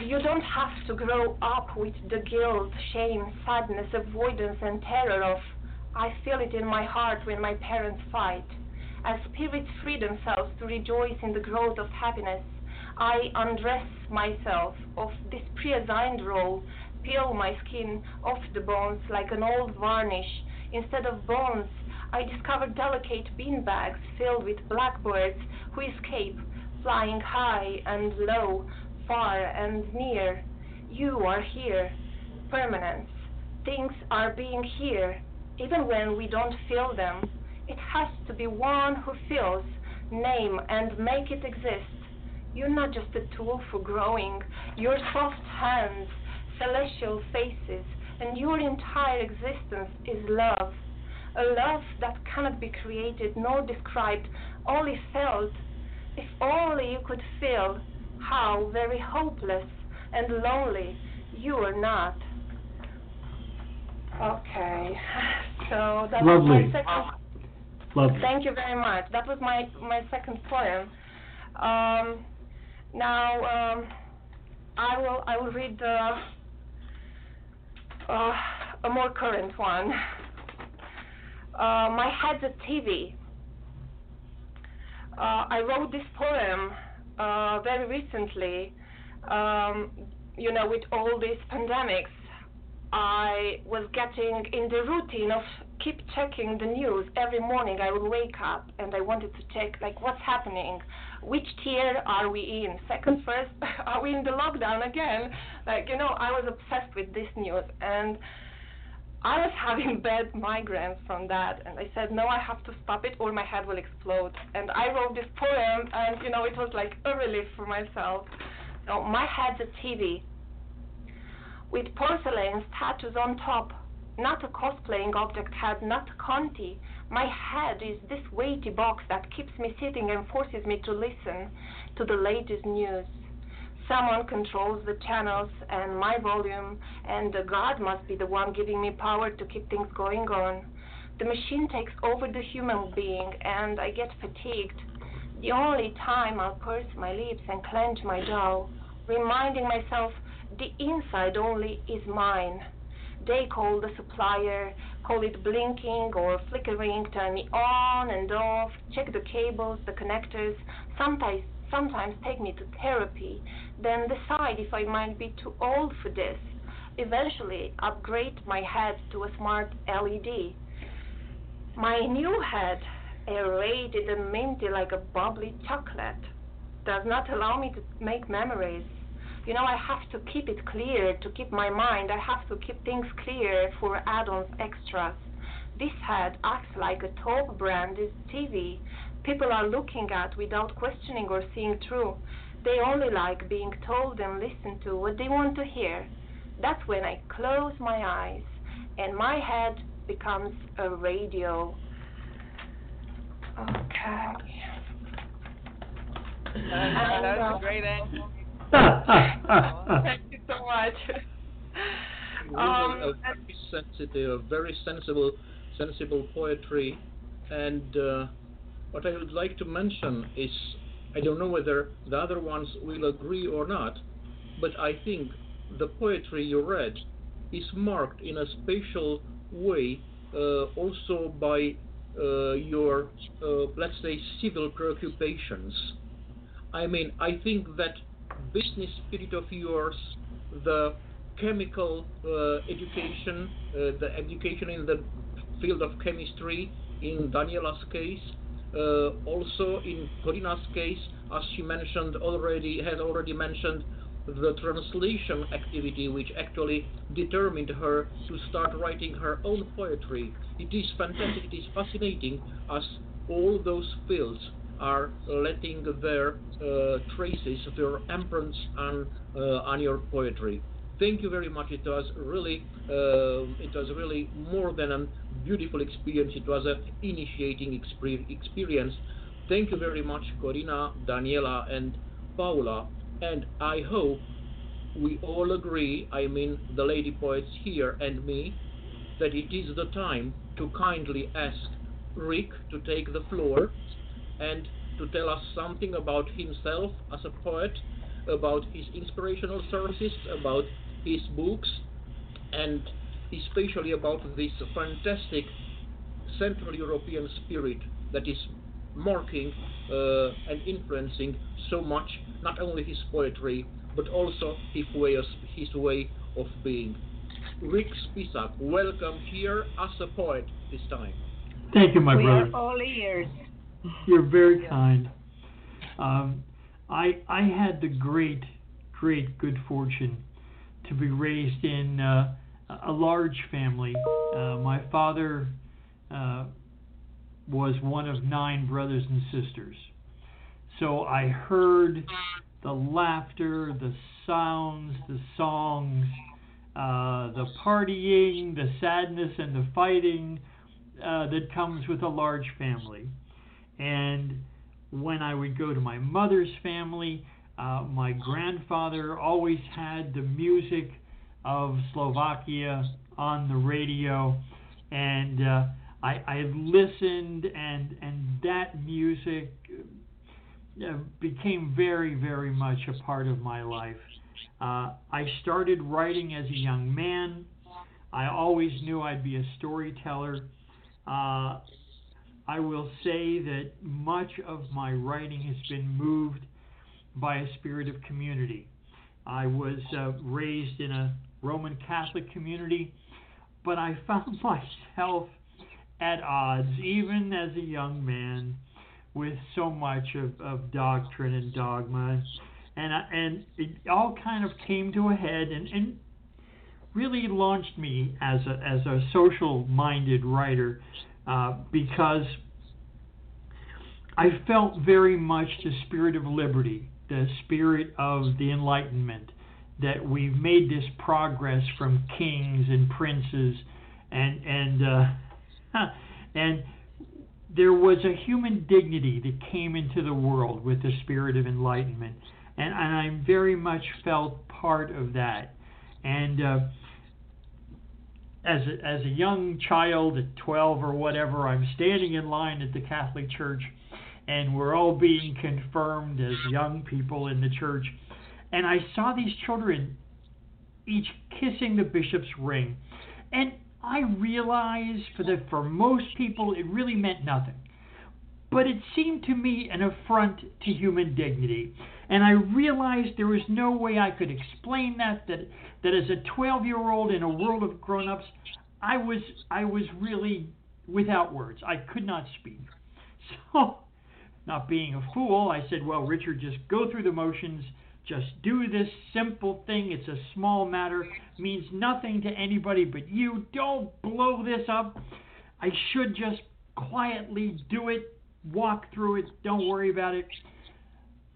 You don't have to grow up with the guilt, shame, sadness, avoidance, and terror of, I feel it in my heart when my parents fight. As spirits free themselves to rejoice in the growth of happiness, I undress myself of this pre-assigned role, peel my skin off the bones like an old varnish. Instead of bones, I discover delicate bean bags filled with blackbirds who escape, flying high and low, far and near. You are here, permanence. Things are being here, even when we don't feel them. It has to be one who feels, name, and make it exist. You're not just a tool for growing. Your soft hands, celestial faces, and your entire existence is love. A love that cannot be created nor described, only felt. If only you could feel how very hopeless and lonely you are not. Okay, [LAUGHS] so that was Lovely. my second. Lovely. Thank you very much. That was my my second poem. Um, now um, I will I will read uh, uh, a more current one. Uh, my head's a TV. Uh, I wrote this poem uh, very recently. Um, you know, with all these pandemics, I was getting in the routine of keep checking the news every morning. I would wake up and I wanted to check like what's happening, which tier are we in? Second, first, [LAUGHS] are we in the lockdown again? Like you know, I was obsessed with this news and I was [LAUGHS] having bad migraines from that, and I said, no, I have to stop it or my head will explode. And I wrote this poem, and you know, it was like a relief for myself. So my head's a TV with porcelain statues on top, not a cosplaying object head, not Conti. My head is this weighty box that keeps me sitting and forces me to listen to the latest news. Someone controls the channels and my volume, and God must be the one giving me power to keep things going on. The machine takes over the human being, and I get fatigued. The only time I'll purse my lips and clench my jaw, reminding myself the inside only is mine. They call the supplier, call it blinking or flickering, turn me on and off, check the cables, the connectors, sometimes sometimes take me to therapy, then decide if I might be too old for this. Eventually, upgrade my head to a smart LED. My new head, aerated and minty like a bubbly chocolate, does not allow me to make memories. You know, I have to keep it clear to keep my mind. I have to keep things clear for add-ons, extras. This head acts like a top branded TV people are looking at without questioning or seeing through. They only like being told and listened to what they want to hear. That's when I close my eyes and my head becomes a radio. Okay. That was a great end. [LAUGHS] Thank you so much. Um, a very sensitive, very sensible, sensible poetry, and uh, what I would like to mention is, I don't know whether the other ones will agree or not, but I think the poetry you read is marked in a special way uh, also by uh, your, uh, let's say, civil preoccupations. I mean, I think that business spirit of yours, the chemical uh, education, uh, the education in the field of chemistry, in Daniela's case, also in Corina's case, as she mentioned already, has already mentioned the translation activity which actually determined her to start writing her own poetry. It is fantastic, it is fascinating as all those fields are letting their uh, traces, their imprints on, uh, on your poetry. Thank you very much. It was really, uh, it was really more than a beautiful experience. It was an initiating experience. Thank you very much, Corina, Daniela, and Paula. And I hope we all agree, I mean the lady poets here and me, that it is the time to kindly ask Rick to take the floor and to tell us something about himself as a poet, about his inspirational sources, about his books, and especially about this fantastic Central European spirit that is marking uh, and influencing so much not only his poetry but also his way of, his way of being. Rick Spisak, welcome here as a poet this time. Thank you, my we brother. are all ears. You're very kind. Um, I I had the great, great good fortune to be raised in uh, a large family. Uh, my father uh, was one of nine brothers and sisters. So I heard the laughter, the sounds, the songs, uh, the partying, the sadness, and the fighting uh, that comes with a large family. And when I would go to my mother's family, uh, my grandfather always had the music of Slovakia on the radio, and uh, I, I listened, and and that music uh, became very, very much a part of my life. Uh, I started writing as a young man. I always knew I'd be a storyteller. Uh, I will say that much of my writing has been moved by a spirit of community. I was uh, raised in a Roman Catholic community, but I [LAUGHS] found myself at odds, even as a young man, with so much of, of doctrine and dogma. And, I, and it all kind of came to a head. And, and really launched me as a as a social minded writer uh, because I felt very much the spirit of liberty, the spirit of the Enlightenment, that we've made this progress from kings and princes, and and uh, [LAUGHS] and there was a human dignity that came into the world with the spirit of enlightenment, and, and I very much felt part of that. And uh, as a, as a young child at 12 or whatever, I'm standing in line at the Catholic Church, and we're all being confirmed as young people in the church. And I saw these children each kissing the bishop's ring, and I realized for the for most people it really meant nothing. But it seemed to me an affront to human dignity. And I realized there was no way I could explain that that that as a 12-year-old in a world of grown-ups, I was I was really without words. I could not speak. [LAUGHS] So, not being a fool, I said, "Well, Richard, just go through the motions." Just do this simple thing. It's a small matter, means nothing to anybody but you. Don't blow this up. I should just quietly do it, walk through it, don't worry about it.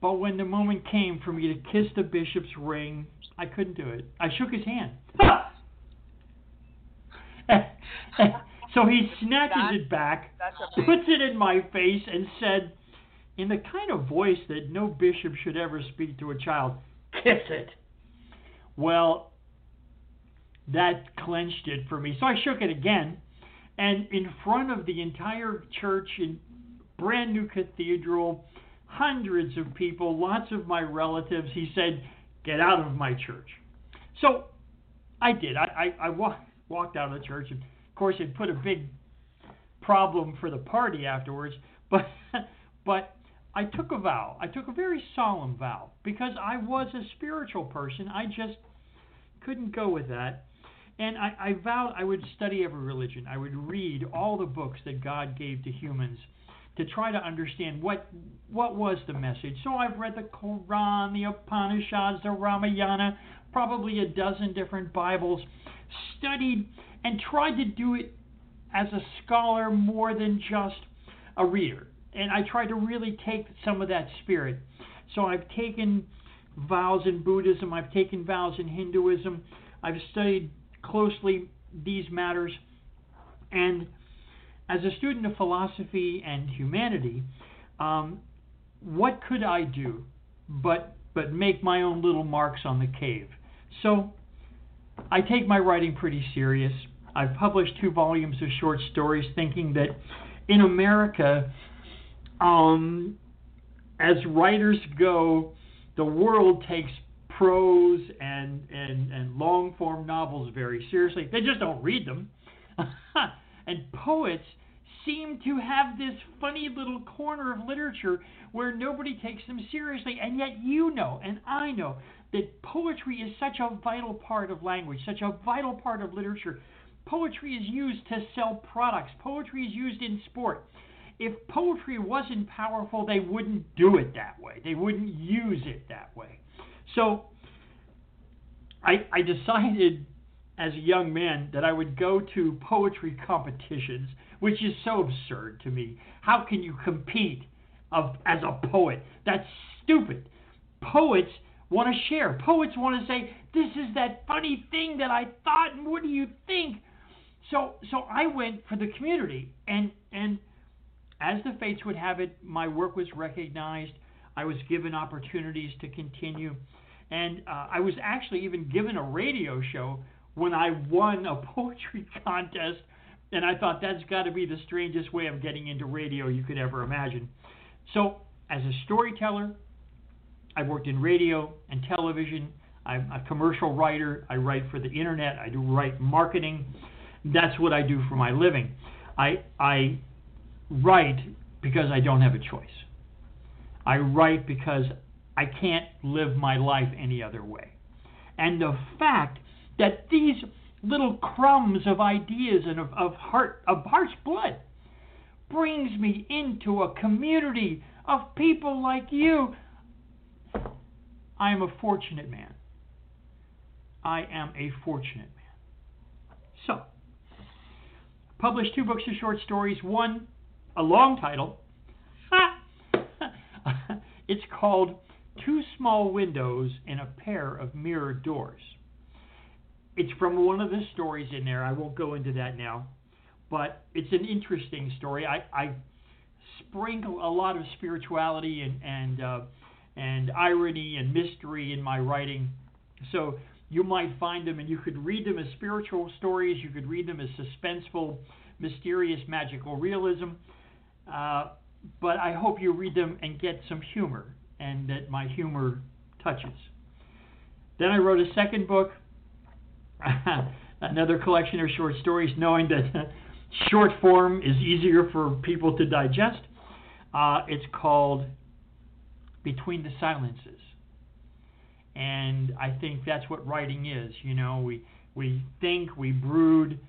But when the moment came for me to kiss the bishop's ring, I couldn't do it. I shook his hand. [LAUGHS] so he snatches it back, puts it in my face, and said, in the kind of voice that no bishop should ever speak to a child, kiss it. Well, that clenched it for me. So I shook it again, and in front of the entire church in brand new cathedral, hundreds of people, lots of my relatives, he said, Get out of my church. So I did. I, I, I walk, walked out of the church, and of course, it put a big problem for the party afterwards. But [LAUGHS] but I took a vow. I took a very solemn vow because I was a spiritual person. I just couldn't go with that. And I, I vowed I would study every religion. I would read all the books that God gave to humans to try to understand what what was the message. So I've read the Quran, the Upanishads, the Ramayana, probably a dozen different Bibles, studied and tried to do it as a scholar more than just a reader and I tried to really take some of that spirit. So I've taken vows in Buddhism, I've taken vows in Hinduism, I've studied closely these matters, and as a student of philosophy and humanity, um, what could I do but but make my own little marks on the cave? So I take my writing pretty serious. I've published two volumes of short stories, thinking that in America um, as writers go, the world takes prose and, and, and long form novels very seriously. They just don't read them. [LAUGHS] and poets seem to have this funny little corner of literature where nobody takes them seriously. And yet, you know, and I know, that poetry is such a vital part of language, such a vital part of literature. Poetry is used to sell products, poetry is used in sport if poetry wasn't powerful, they wouldn't do it that way. They wouldn't use it that way. So I, I decided as a young man that I would go to poetry competitions, which is so absurd to me. How can you compete of, as a poet? That's stupid. Poets want to share. Poets want to say, "This is that funny thing that I thought, and what do you think?" So, so I went for the community, and and as the fates would have it, my work was recognized. I was given opportunities to continue. And uh, I was actually even given a radio show when I won a [LAUGHS] poetry contest. And I thought that's got to be the strangest way of getting into radio you could ever imagine. So, as a storyteller, I've worked in radio and television. I'm a commercial writer. I write for the internet. I do write marketing. That's what I do for my living. I I write because I don't have a choice. I write because I can't live my life any other way. And the fact that these little crumbs of ideas and of, of heart of heart's blood brings me into a community of people like you. I am a fortunate man. I am a fortunate man. So, published two books of short stories. One, a long title. [LAUGHS] it's called Two Small Windows and a Pair of Mirror Doors. It's from one of the stories in there. I won't go into that now, but it's an interesting story. I, I sprinkle a lot of spirituality and and uh, and irony and mystery in my writing. So you might find them and you could read them as spiritual stories, you could read them as suspenseful, mysterious, magical realism. Uh, but I hope you read them and get some humor and that my humor touches. Then I wrote a second book, [LAUGHS] another collection of short stories, knowing that [LAUGHS] short form is easier for people to digest. Uh, it's called Between the Silences and I think that's what writing is. You know, we we think, we brood,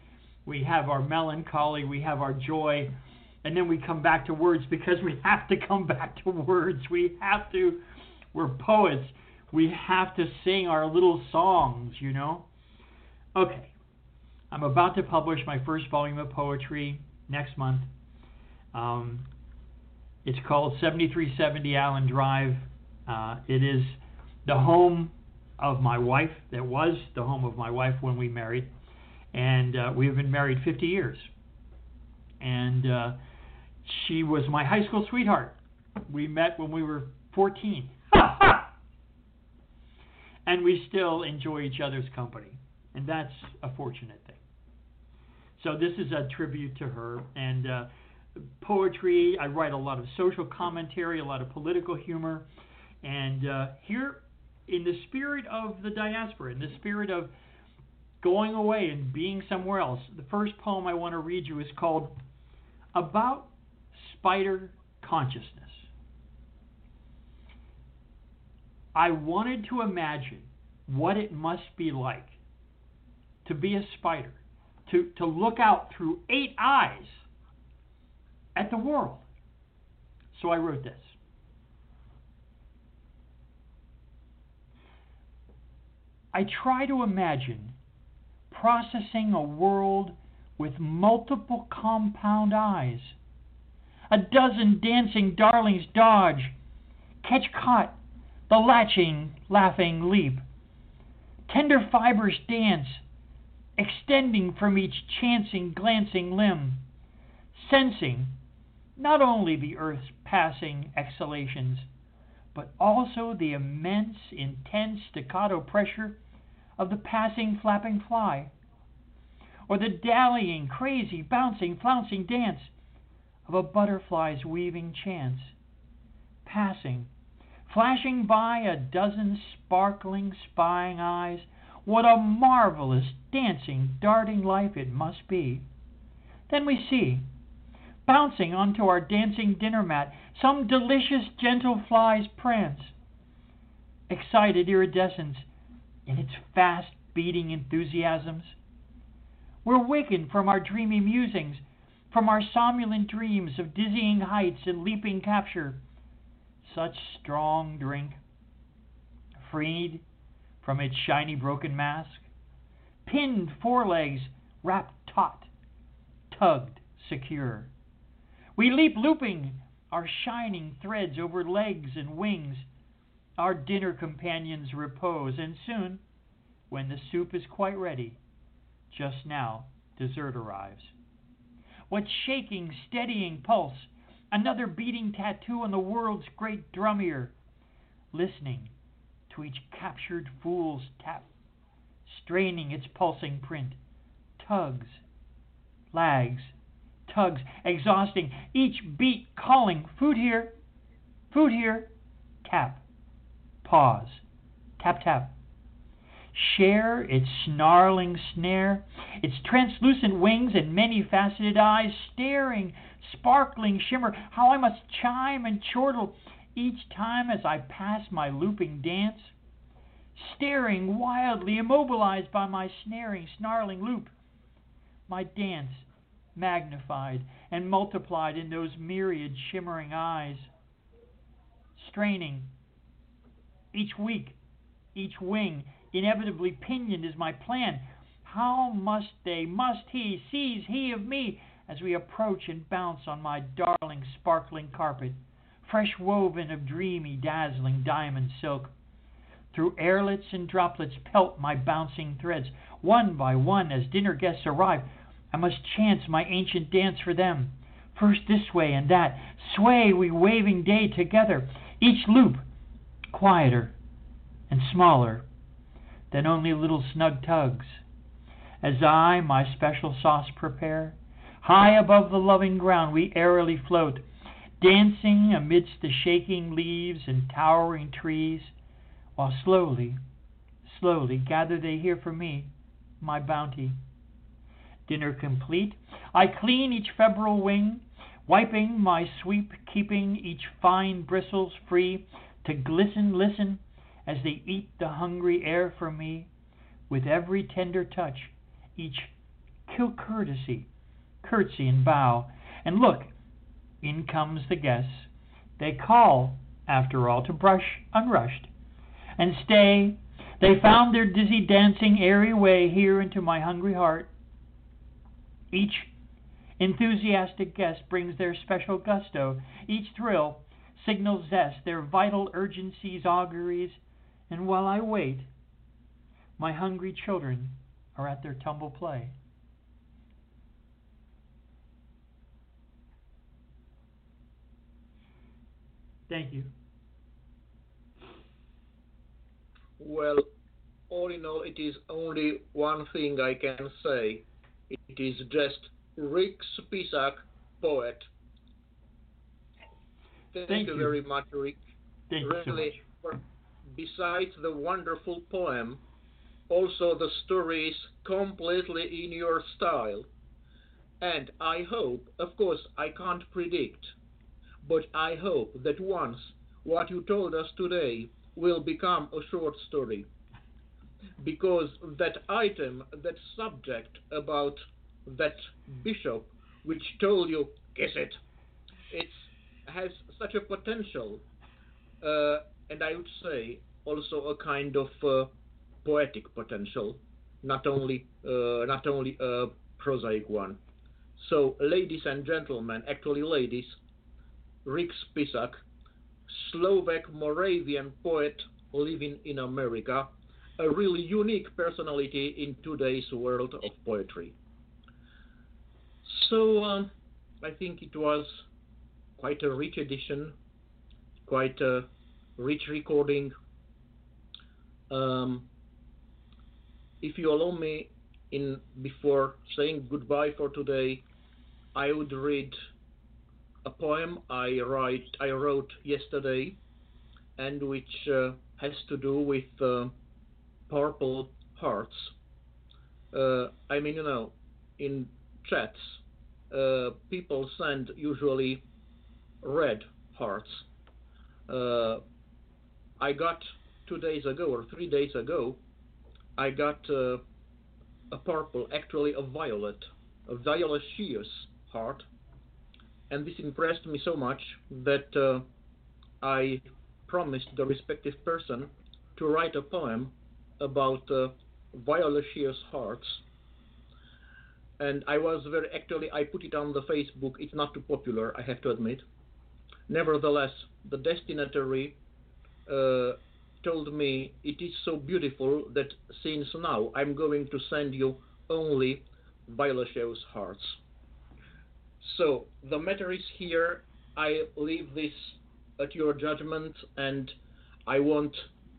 we have our melancholy, we have our joy, and then we come back to words because we have to come back to words. We have to. We're poets. We have to sing our little songs. You know. Okay. I'm about to publish my first volume of poetry next month. Um, it's called 7370 Allen Drive. Uh, it is the home of my wife, that was the home of my wife when we married. And uh, we have been married 50 years. And uh, she was my high school sweetheart. We met when we were 14. [LAUGHS] and we still enjoy each other's company. And that's a fortunate thing. So this is a tribute to her. And uh, poetry, I write a lot of social commentary, a lot of political humor. And uh, here in the spirit of the diaspora, in the spirit of going away and being somewhere else, the first poem I want to read you is called About Spider Consciousness. I wanted to imagine what it must be like to be a spider, to, to look out through eight eyes at the world. So I wrote this. I try to imagine processing a world with multiple compound eyes. A dozen dancing darlings dodge, catch caught, the latching, laughing leap. Tender fibers dance, extending from each chancing, glancing limb, sensing not only the earth's passing exhalations, but also the immense, intense staccato pressure of the passing, flapping fly, or the dallying, crazy, bouncing, flouncing dance of a butterfly's weaving chance, passing, flashing by a dozen sparkling, spying eyes. What a marvelous, dancing, darting life it must be. Then we see, bouncing onto our dancing dinner mat, some delicious, gentle fly's prance. Excited iridescence in its fast beating enthusiasms. We're wakened from our dreamy musings, from our somnolent dreams of dizzying heights and leaping capture. Such strong drink, freed from its shiny broken mask, pinned forelegs wrapped taut, tugged secure. We leap looping our shining threads over legs and wings our dinner companions repose, and soon, when the soup is quite ready, just now dessert arrives. What shaking, steadying pulse, another beating tattoo on the world's great drum ear, listening each captured fool's tap, straining its pulsing print, tugs, lags, tugs, exhausting, each beat calling, food here, food here, tap Pause. Tap, tap. Share its snarling snare, its translucent wings and many faceted eyes, staring, sparkling shimmer. How I must chime and chortle each time as I pass my looping dance. Staring wildly, immobilized by my snaring, snarling loop. My dance magnified and multiplied in those myriad shimmering eyes. Straining each week, each wing, inevitably pinioned is my plan. How must they, must he, seize he of me as we approach and bounce on my darling sparkling carpet, fresh woven of dreamy, dazzling diamond silk. Through airlets and droplets pelt my bouncing threads. One by one, as dinner guests arrive, I must chance my ancient dance for them. First this way and that, sway we waving day together, each loop quieter and smaller than only little snug tugs. As I my special sauce prepare, high above the loving ground we airily float, dancing amidst the shaking leaves and towering trees, while slowly, slowly gather they here for me my bounty. Dinner complete, I clean each febrile wing, wiping my sweep, keeping each fine bristles free to glisten, listen, as they eat the hungry air for me, with every tender touch, each kill courtesy, curtsy and bow, and look, in comes the guests. They call, after all, to brush unrushed, and stay. They found their dizzy dancing airy way here into my hungry heart. Each enthusiastic guest brings their special gusto, each thrill signals zest, their vital urgencies auguries, and while I wait, my hungry children are at their tumble play. Thank you. Well, all in all, it is only one thing I can say. It is just Rick Spisak, poet. Thank, Thank you, you. very much, Rick. Thank you so much. really, besides the wonderful poem, also the story is completely in your style. And I hope, of course, I can't predict, but I hope that once what you told us today will become a short story. Because that item, that subject about that bishop which told you, guess it, it has such a potential, uh, and I would say also a kind of uh, poetic potential, not only uh, not only a prosaic one. So, ladies and gentlemen, actually ladies, Rick Spisak, Slovak Moravian poet living in America, a really unique personality in today's world of poetry. So, um, I think it was quite a rich edition, quite a rich recording. Um, if you allow me, in before saying goodbye for today, I would read a poem I write I wrote yesterday, and which uh, has to do with uh, purple hearts. Uh, I mean, you know, in chats, uh, people send usually red hearts. Uh, I got two days ago or three days ago, I got uh, a purple, actually a violet, a violaceous heart, and this impressed me so much that uh, I promised the respective person to write a poem about uh, violaceous hearts. And I was very actually I put it on the Facebook. It's not too popular, I have to admit. Nevertheless, the destinatory uh, told me it is so beautiful that since now I'm going to send you only violaceous hearts. So the matter is here. I leave this at your judgment, and I won't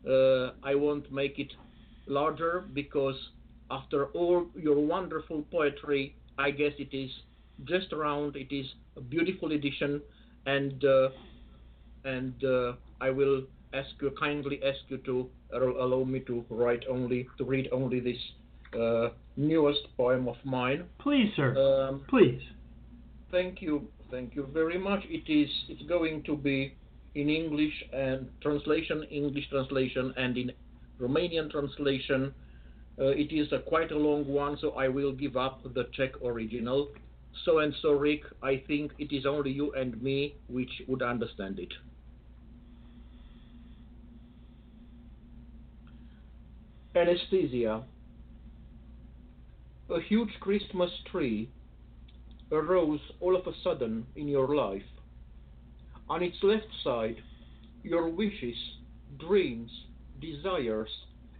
uh, I won't make it larger because after all your wonderful poetry, I guess it is just around. It is a beautiful edition, and uh, and uh, I will ask you kindly ask you to allow me to write only to read only this uh, newest poem of mine. Please, sir. Um, Please. Thank you, thank you very much. It is it's going to be in English and translation, English translation, and in Romanian translation. Uh, it is a quite a long one, so I will give up the Czech original. So and so, Rick, I think it is only you and me which would understand it. Anesthesia. a huge Christmas tree arose all of a sudden in your life. On its left side, your wishes, dreams, desires,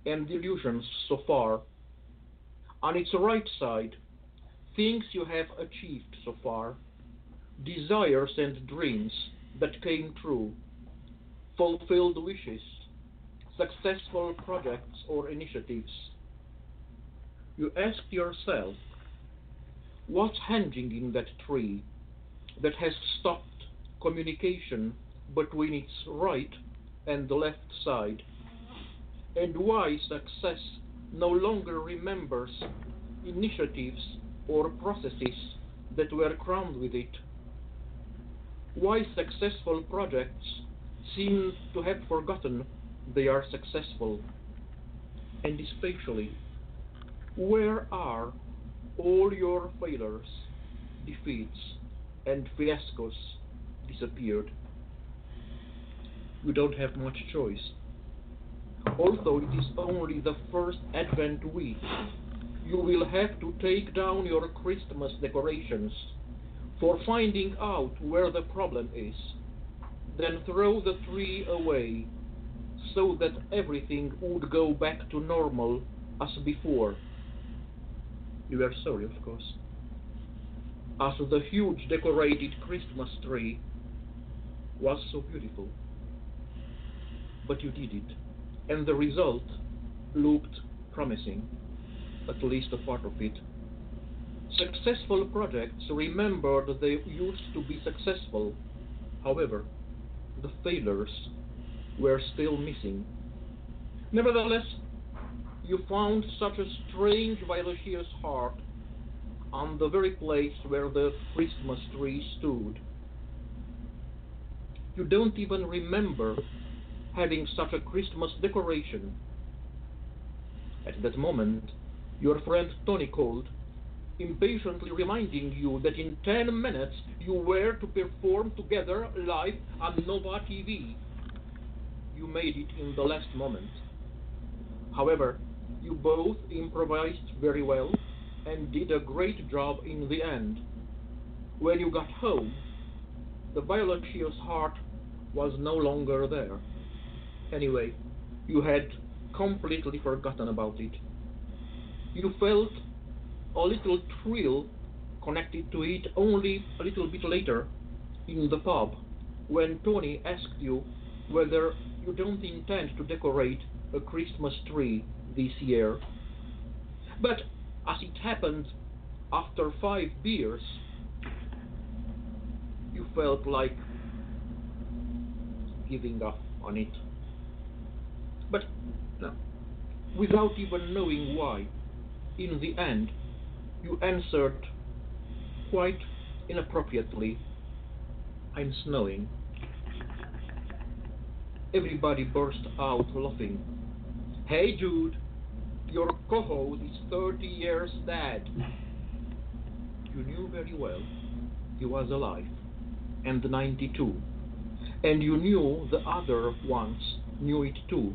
and delusions so far. On its right side, things you have achieved so far, desires and dreams that came true, fulfilled wishes, successful projects or initiatives. You ask yourself, what's hanging in that tree that has stopped communication between its right and the left side? And why success no longer remembers initiatives or processes that were crowned with it? Why successful projects seem to have forgotten they are successful? And especially, where are all your failures, defeats, and fiascos disappeared? You don't have much choice. Although it is only the first Advent week, you will have to take down your Christmas decorations for finding out where the problem is, then throw the tree away so that everything would go back to normal as before. You are sorry, of course. As the huge decorated Christmas tree was so beautiful. But you did it, and the result looked promising, at least a part of it. Successful projects remembered they used to be successful. However, the failures were still missing. Nevertheless, you found such a strange violaceous heart on the very place where the Christmas tree stood. You don't even remember having such a Christmas decoration. At that moment, your friend Tony called impatiently reminding you that in 10 minutes you were to perform together live on Nova TV. You made it in the last moment. However, you both improvised very well and did a great job in the end. When you got home, the violaceous heart was no longer there. Anyway, you had completely forgotten about it. You felt a little thrill connected to it only a little bit later in the pub when Tony asked you whether you don't intend to decorate a Christmas tree this year. But as it happened, after five beers, you felt like giving up on it. But no, without even knowing why, in the end, you answered quite inappropriately, I'm snowing. Everybody burst out laughing. Hey Jude, your co-host is 30 years dead. You knew very well he was alive, and 92. And you knew the other ones knew it too.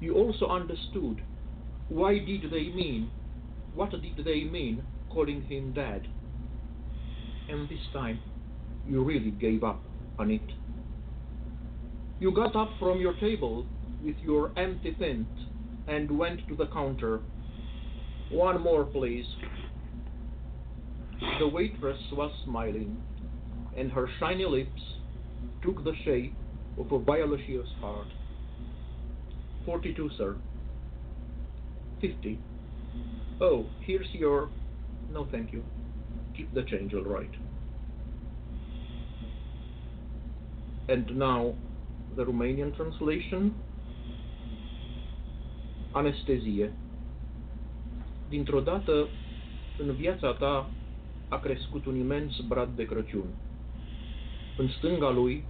You also understood why did they mean what did they mean calling him dad? And this time, you really gave up on it. You got up from your table with your empty pint and went to the counter. One more, please. The waitress was smiling, and her shiny lips took the shape of a violaceous heart. Forty-two, sir. Fifty. Oh, here's your... No, thank you. Keep the change all right. And now, the Romanian translation. Anestezie. Dintr-o dată, în viața ta a crescut un imens brad de Crăciun. În stânga lui,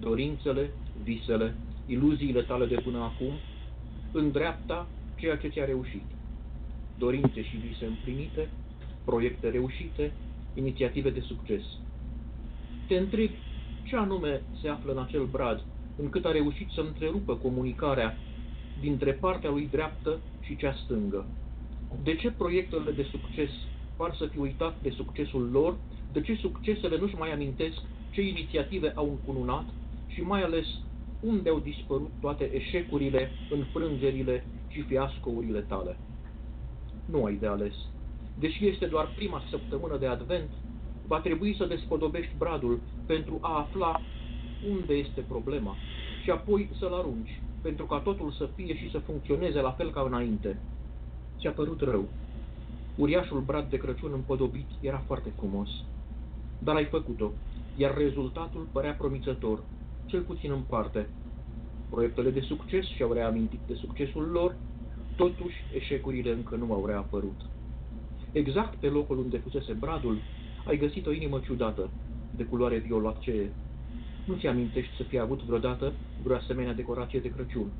dorințele, visele, iluziile tale de până acum, în dreapta, ceea ce ți-a reușit dorințe și vise împlinite, proiecte reușite, inițiative de succes. Te întreb ce anume se află în acel brad încât a reușit să întrerupă comunicarea dintre partea lui dreaptă și cea stângă. De ce proiectele de succes par să fi uitat de succesul lor? De ce succesele nu-și mai amintesc ce inițiative au încununat și mai ales unde au dispărut toate eșecurile, înfrângerile și fiascourile tale? Nu ai de ales. Deși este doar prima săptămână de advent, va trebui să despodobești bradul pentru a afla unde este problema și apoi să-l arunci, pentru ca totul să fie și să funcționeze la fel ca înainte. Ți-a părut rău. Uriașul brad de Crăciun împodobit era foarte frumos, dar ai făcut-o, iar rezultatul părea promițător, cel puțin în parte. Proiectele de succes și-au reamintit de succesul lor, totuși eșecurile încă nu au reapărut. Exact pe locul unde fusese bradul, ai găsit o inimă ciudată, de culoare violacee. Nu ți amintești să fi avut vreodată vreo asemenea decorație de Crăciun.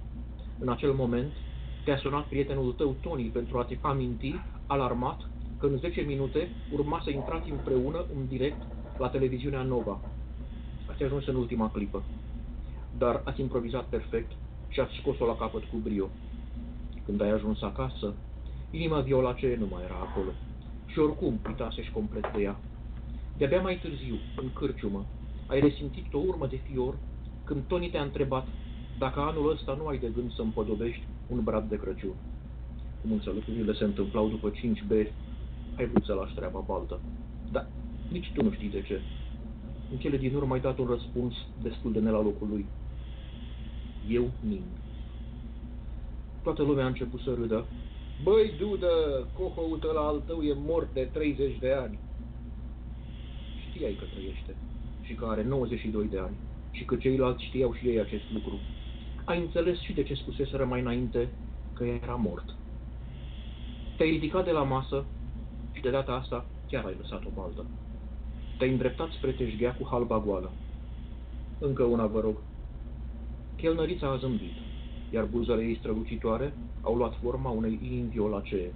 În acel moment, te-a sunat prietenul tău, Tony, pentru a te aminti, alarmat, că în 10 minute urma să intrați împreună în direct la televiziunea Nova. Ați ajuns în ultima clipă. Dar ați improvizat perfect și ați scos-o la capăt cu brio. Când ai ajuns acasă, inima violacee nu mai era acolo. Și oricum uitasești complet de ea. De-abia mai târziu, în cârciumă, ai resimțit o urmă de fior când Tony te-a întrebat dacă anul ăsta nu ai de gând să împodobești un brad de Crăciun. Cum însă lucrurile se întâmplau după cinci beri, ai vrut să lași treaba baltă. Dar nici tu nu știi de ce. În cele din urmă ai dat un răspuns destul de ne la locul lui. Eu mint. Toată lumea a început să râdă. Băi, dudă, cohoul ăla al tău e mort de 30 de ani. Știai că trăiește și că are 92 de ani și că ceilalți știau și ei acest lucru. Ai înțeles și de ce spuseseră mai înainte că era mort. Te-ai ridicat de la masă și de data asta chiar ai lăsat o baltă. Te-ai îndreptat spre teșghea cu halba goală. Încă una, vă rog. Chelnărița a zâmbit, iar buzele ei strălucitoare au luat forma unei inimi violacee.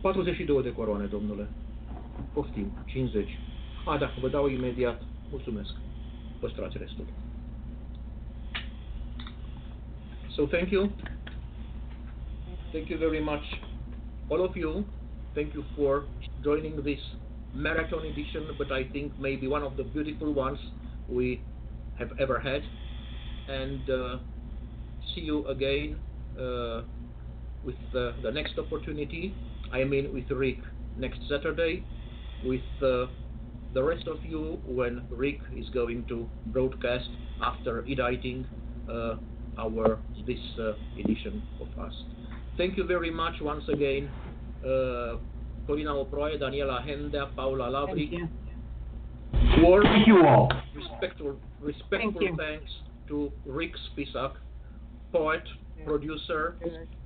42 de coroane, domnule. Poftim, 50. Vă dau imediat. Mulțumesc. Păstrați restul. So thank you. Thank you very much, all of you. Thank you for joining this marathon edition, but I think maybe one of the beautiful ones we have ever had. And uh, see you again uh, with uh, the next opportunity. I mean, with Rick next Saturday, with uh, the rest of you when Rick is going to broadcast after editing uh, our this uh, edition of us. Thank you very much once again, uh, Corina Opreae, Daniela Hendea, Paula Lavric. Thank you. Warm, Thank you all. respectful, respectful Thank you. thanks to Rick Spisak, poet, producer,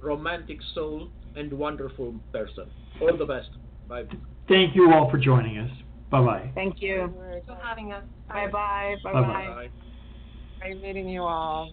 romantic soul, and wonderful person. All the best. Bye. Thank you all for joining us. Bye bye. Thank you. Thanks for having us. Bye bye. Bye Bye-bye. bye. Bye. Great meeting you all.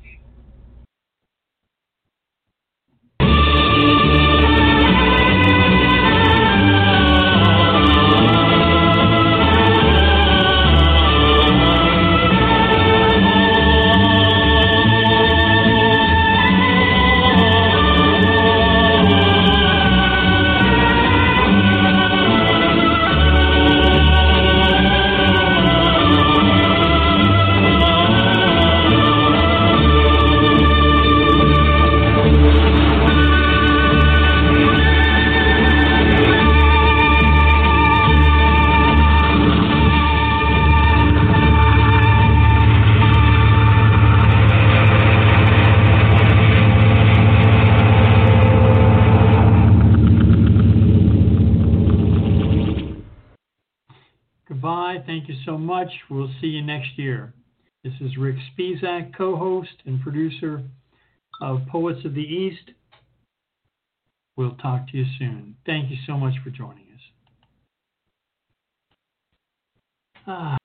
Much. We'll see you next year. This is Rick Spisak, co-host and producer of Poets of the East. We'll talk to you soon. Thank you so much for joining us. Ah.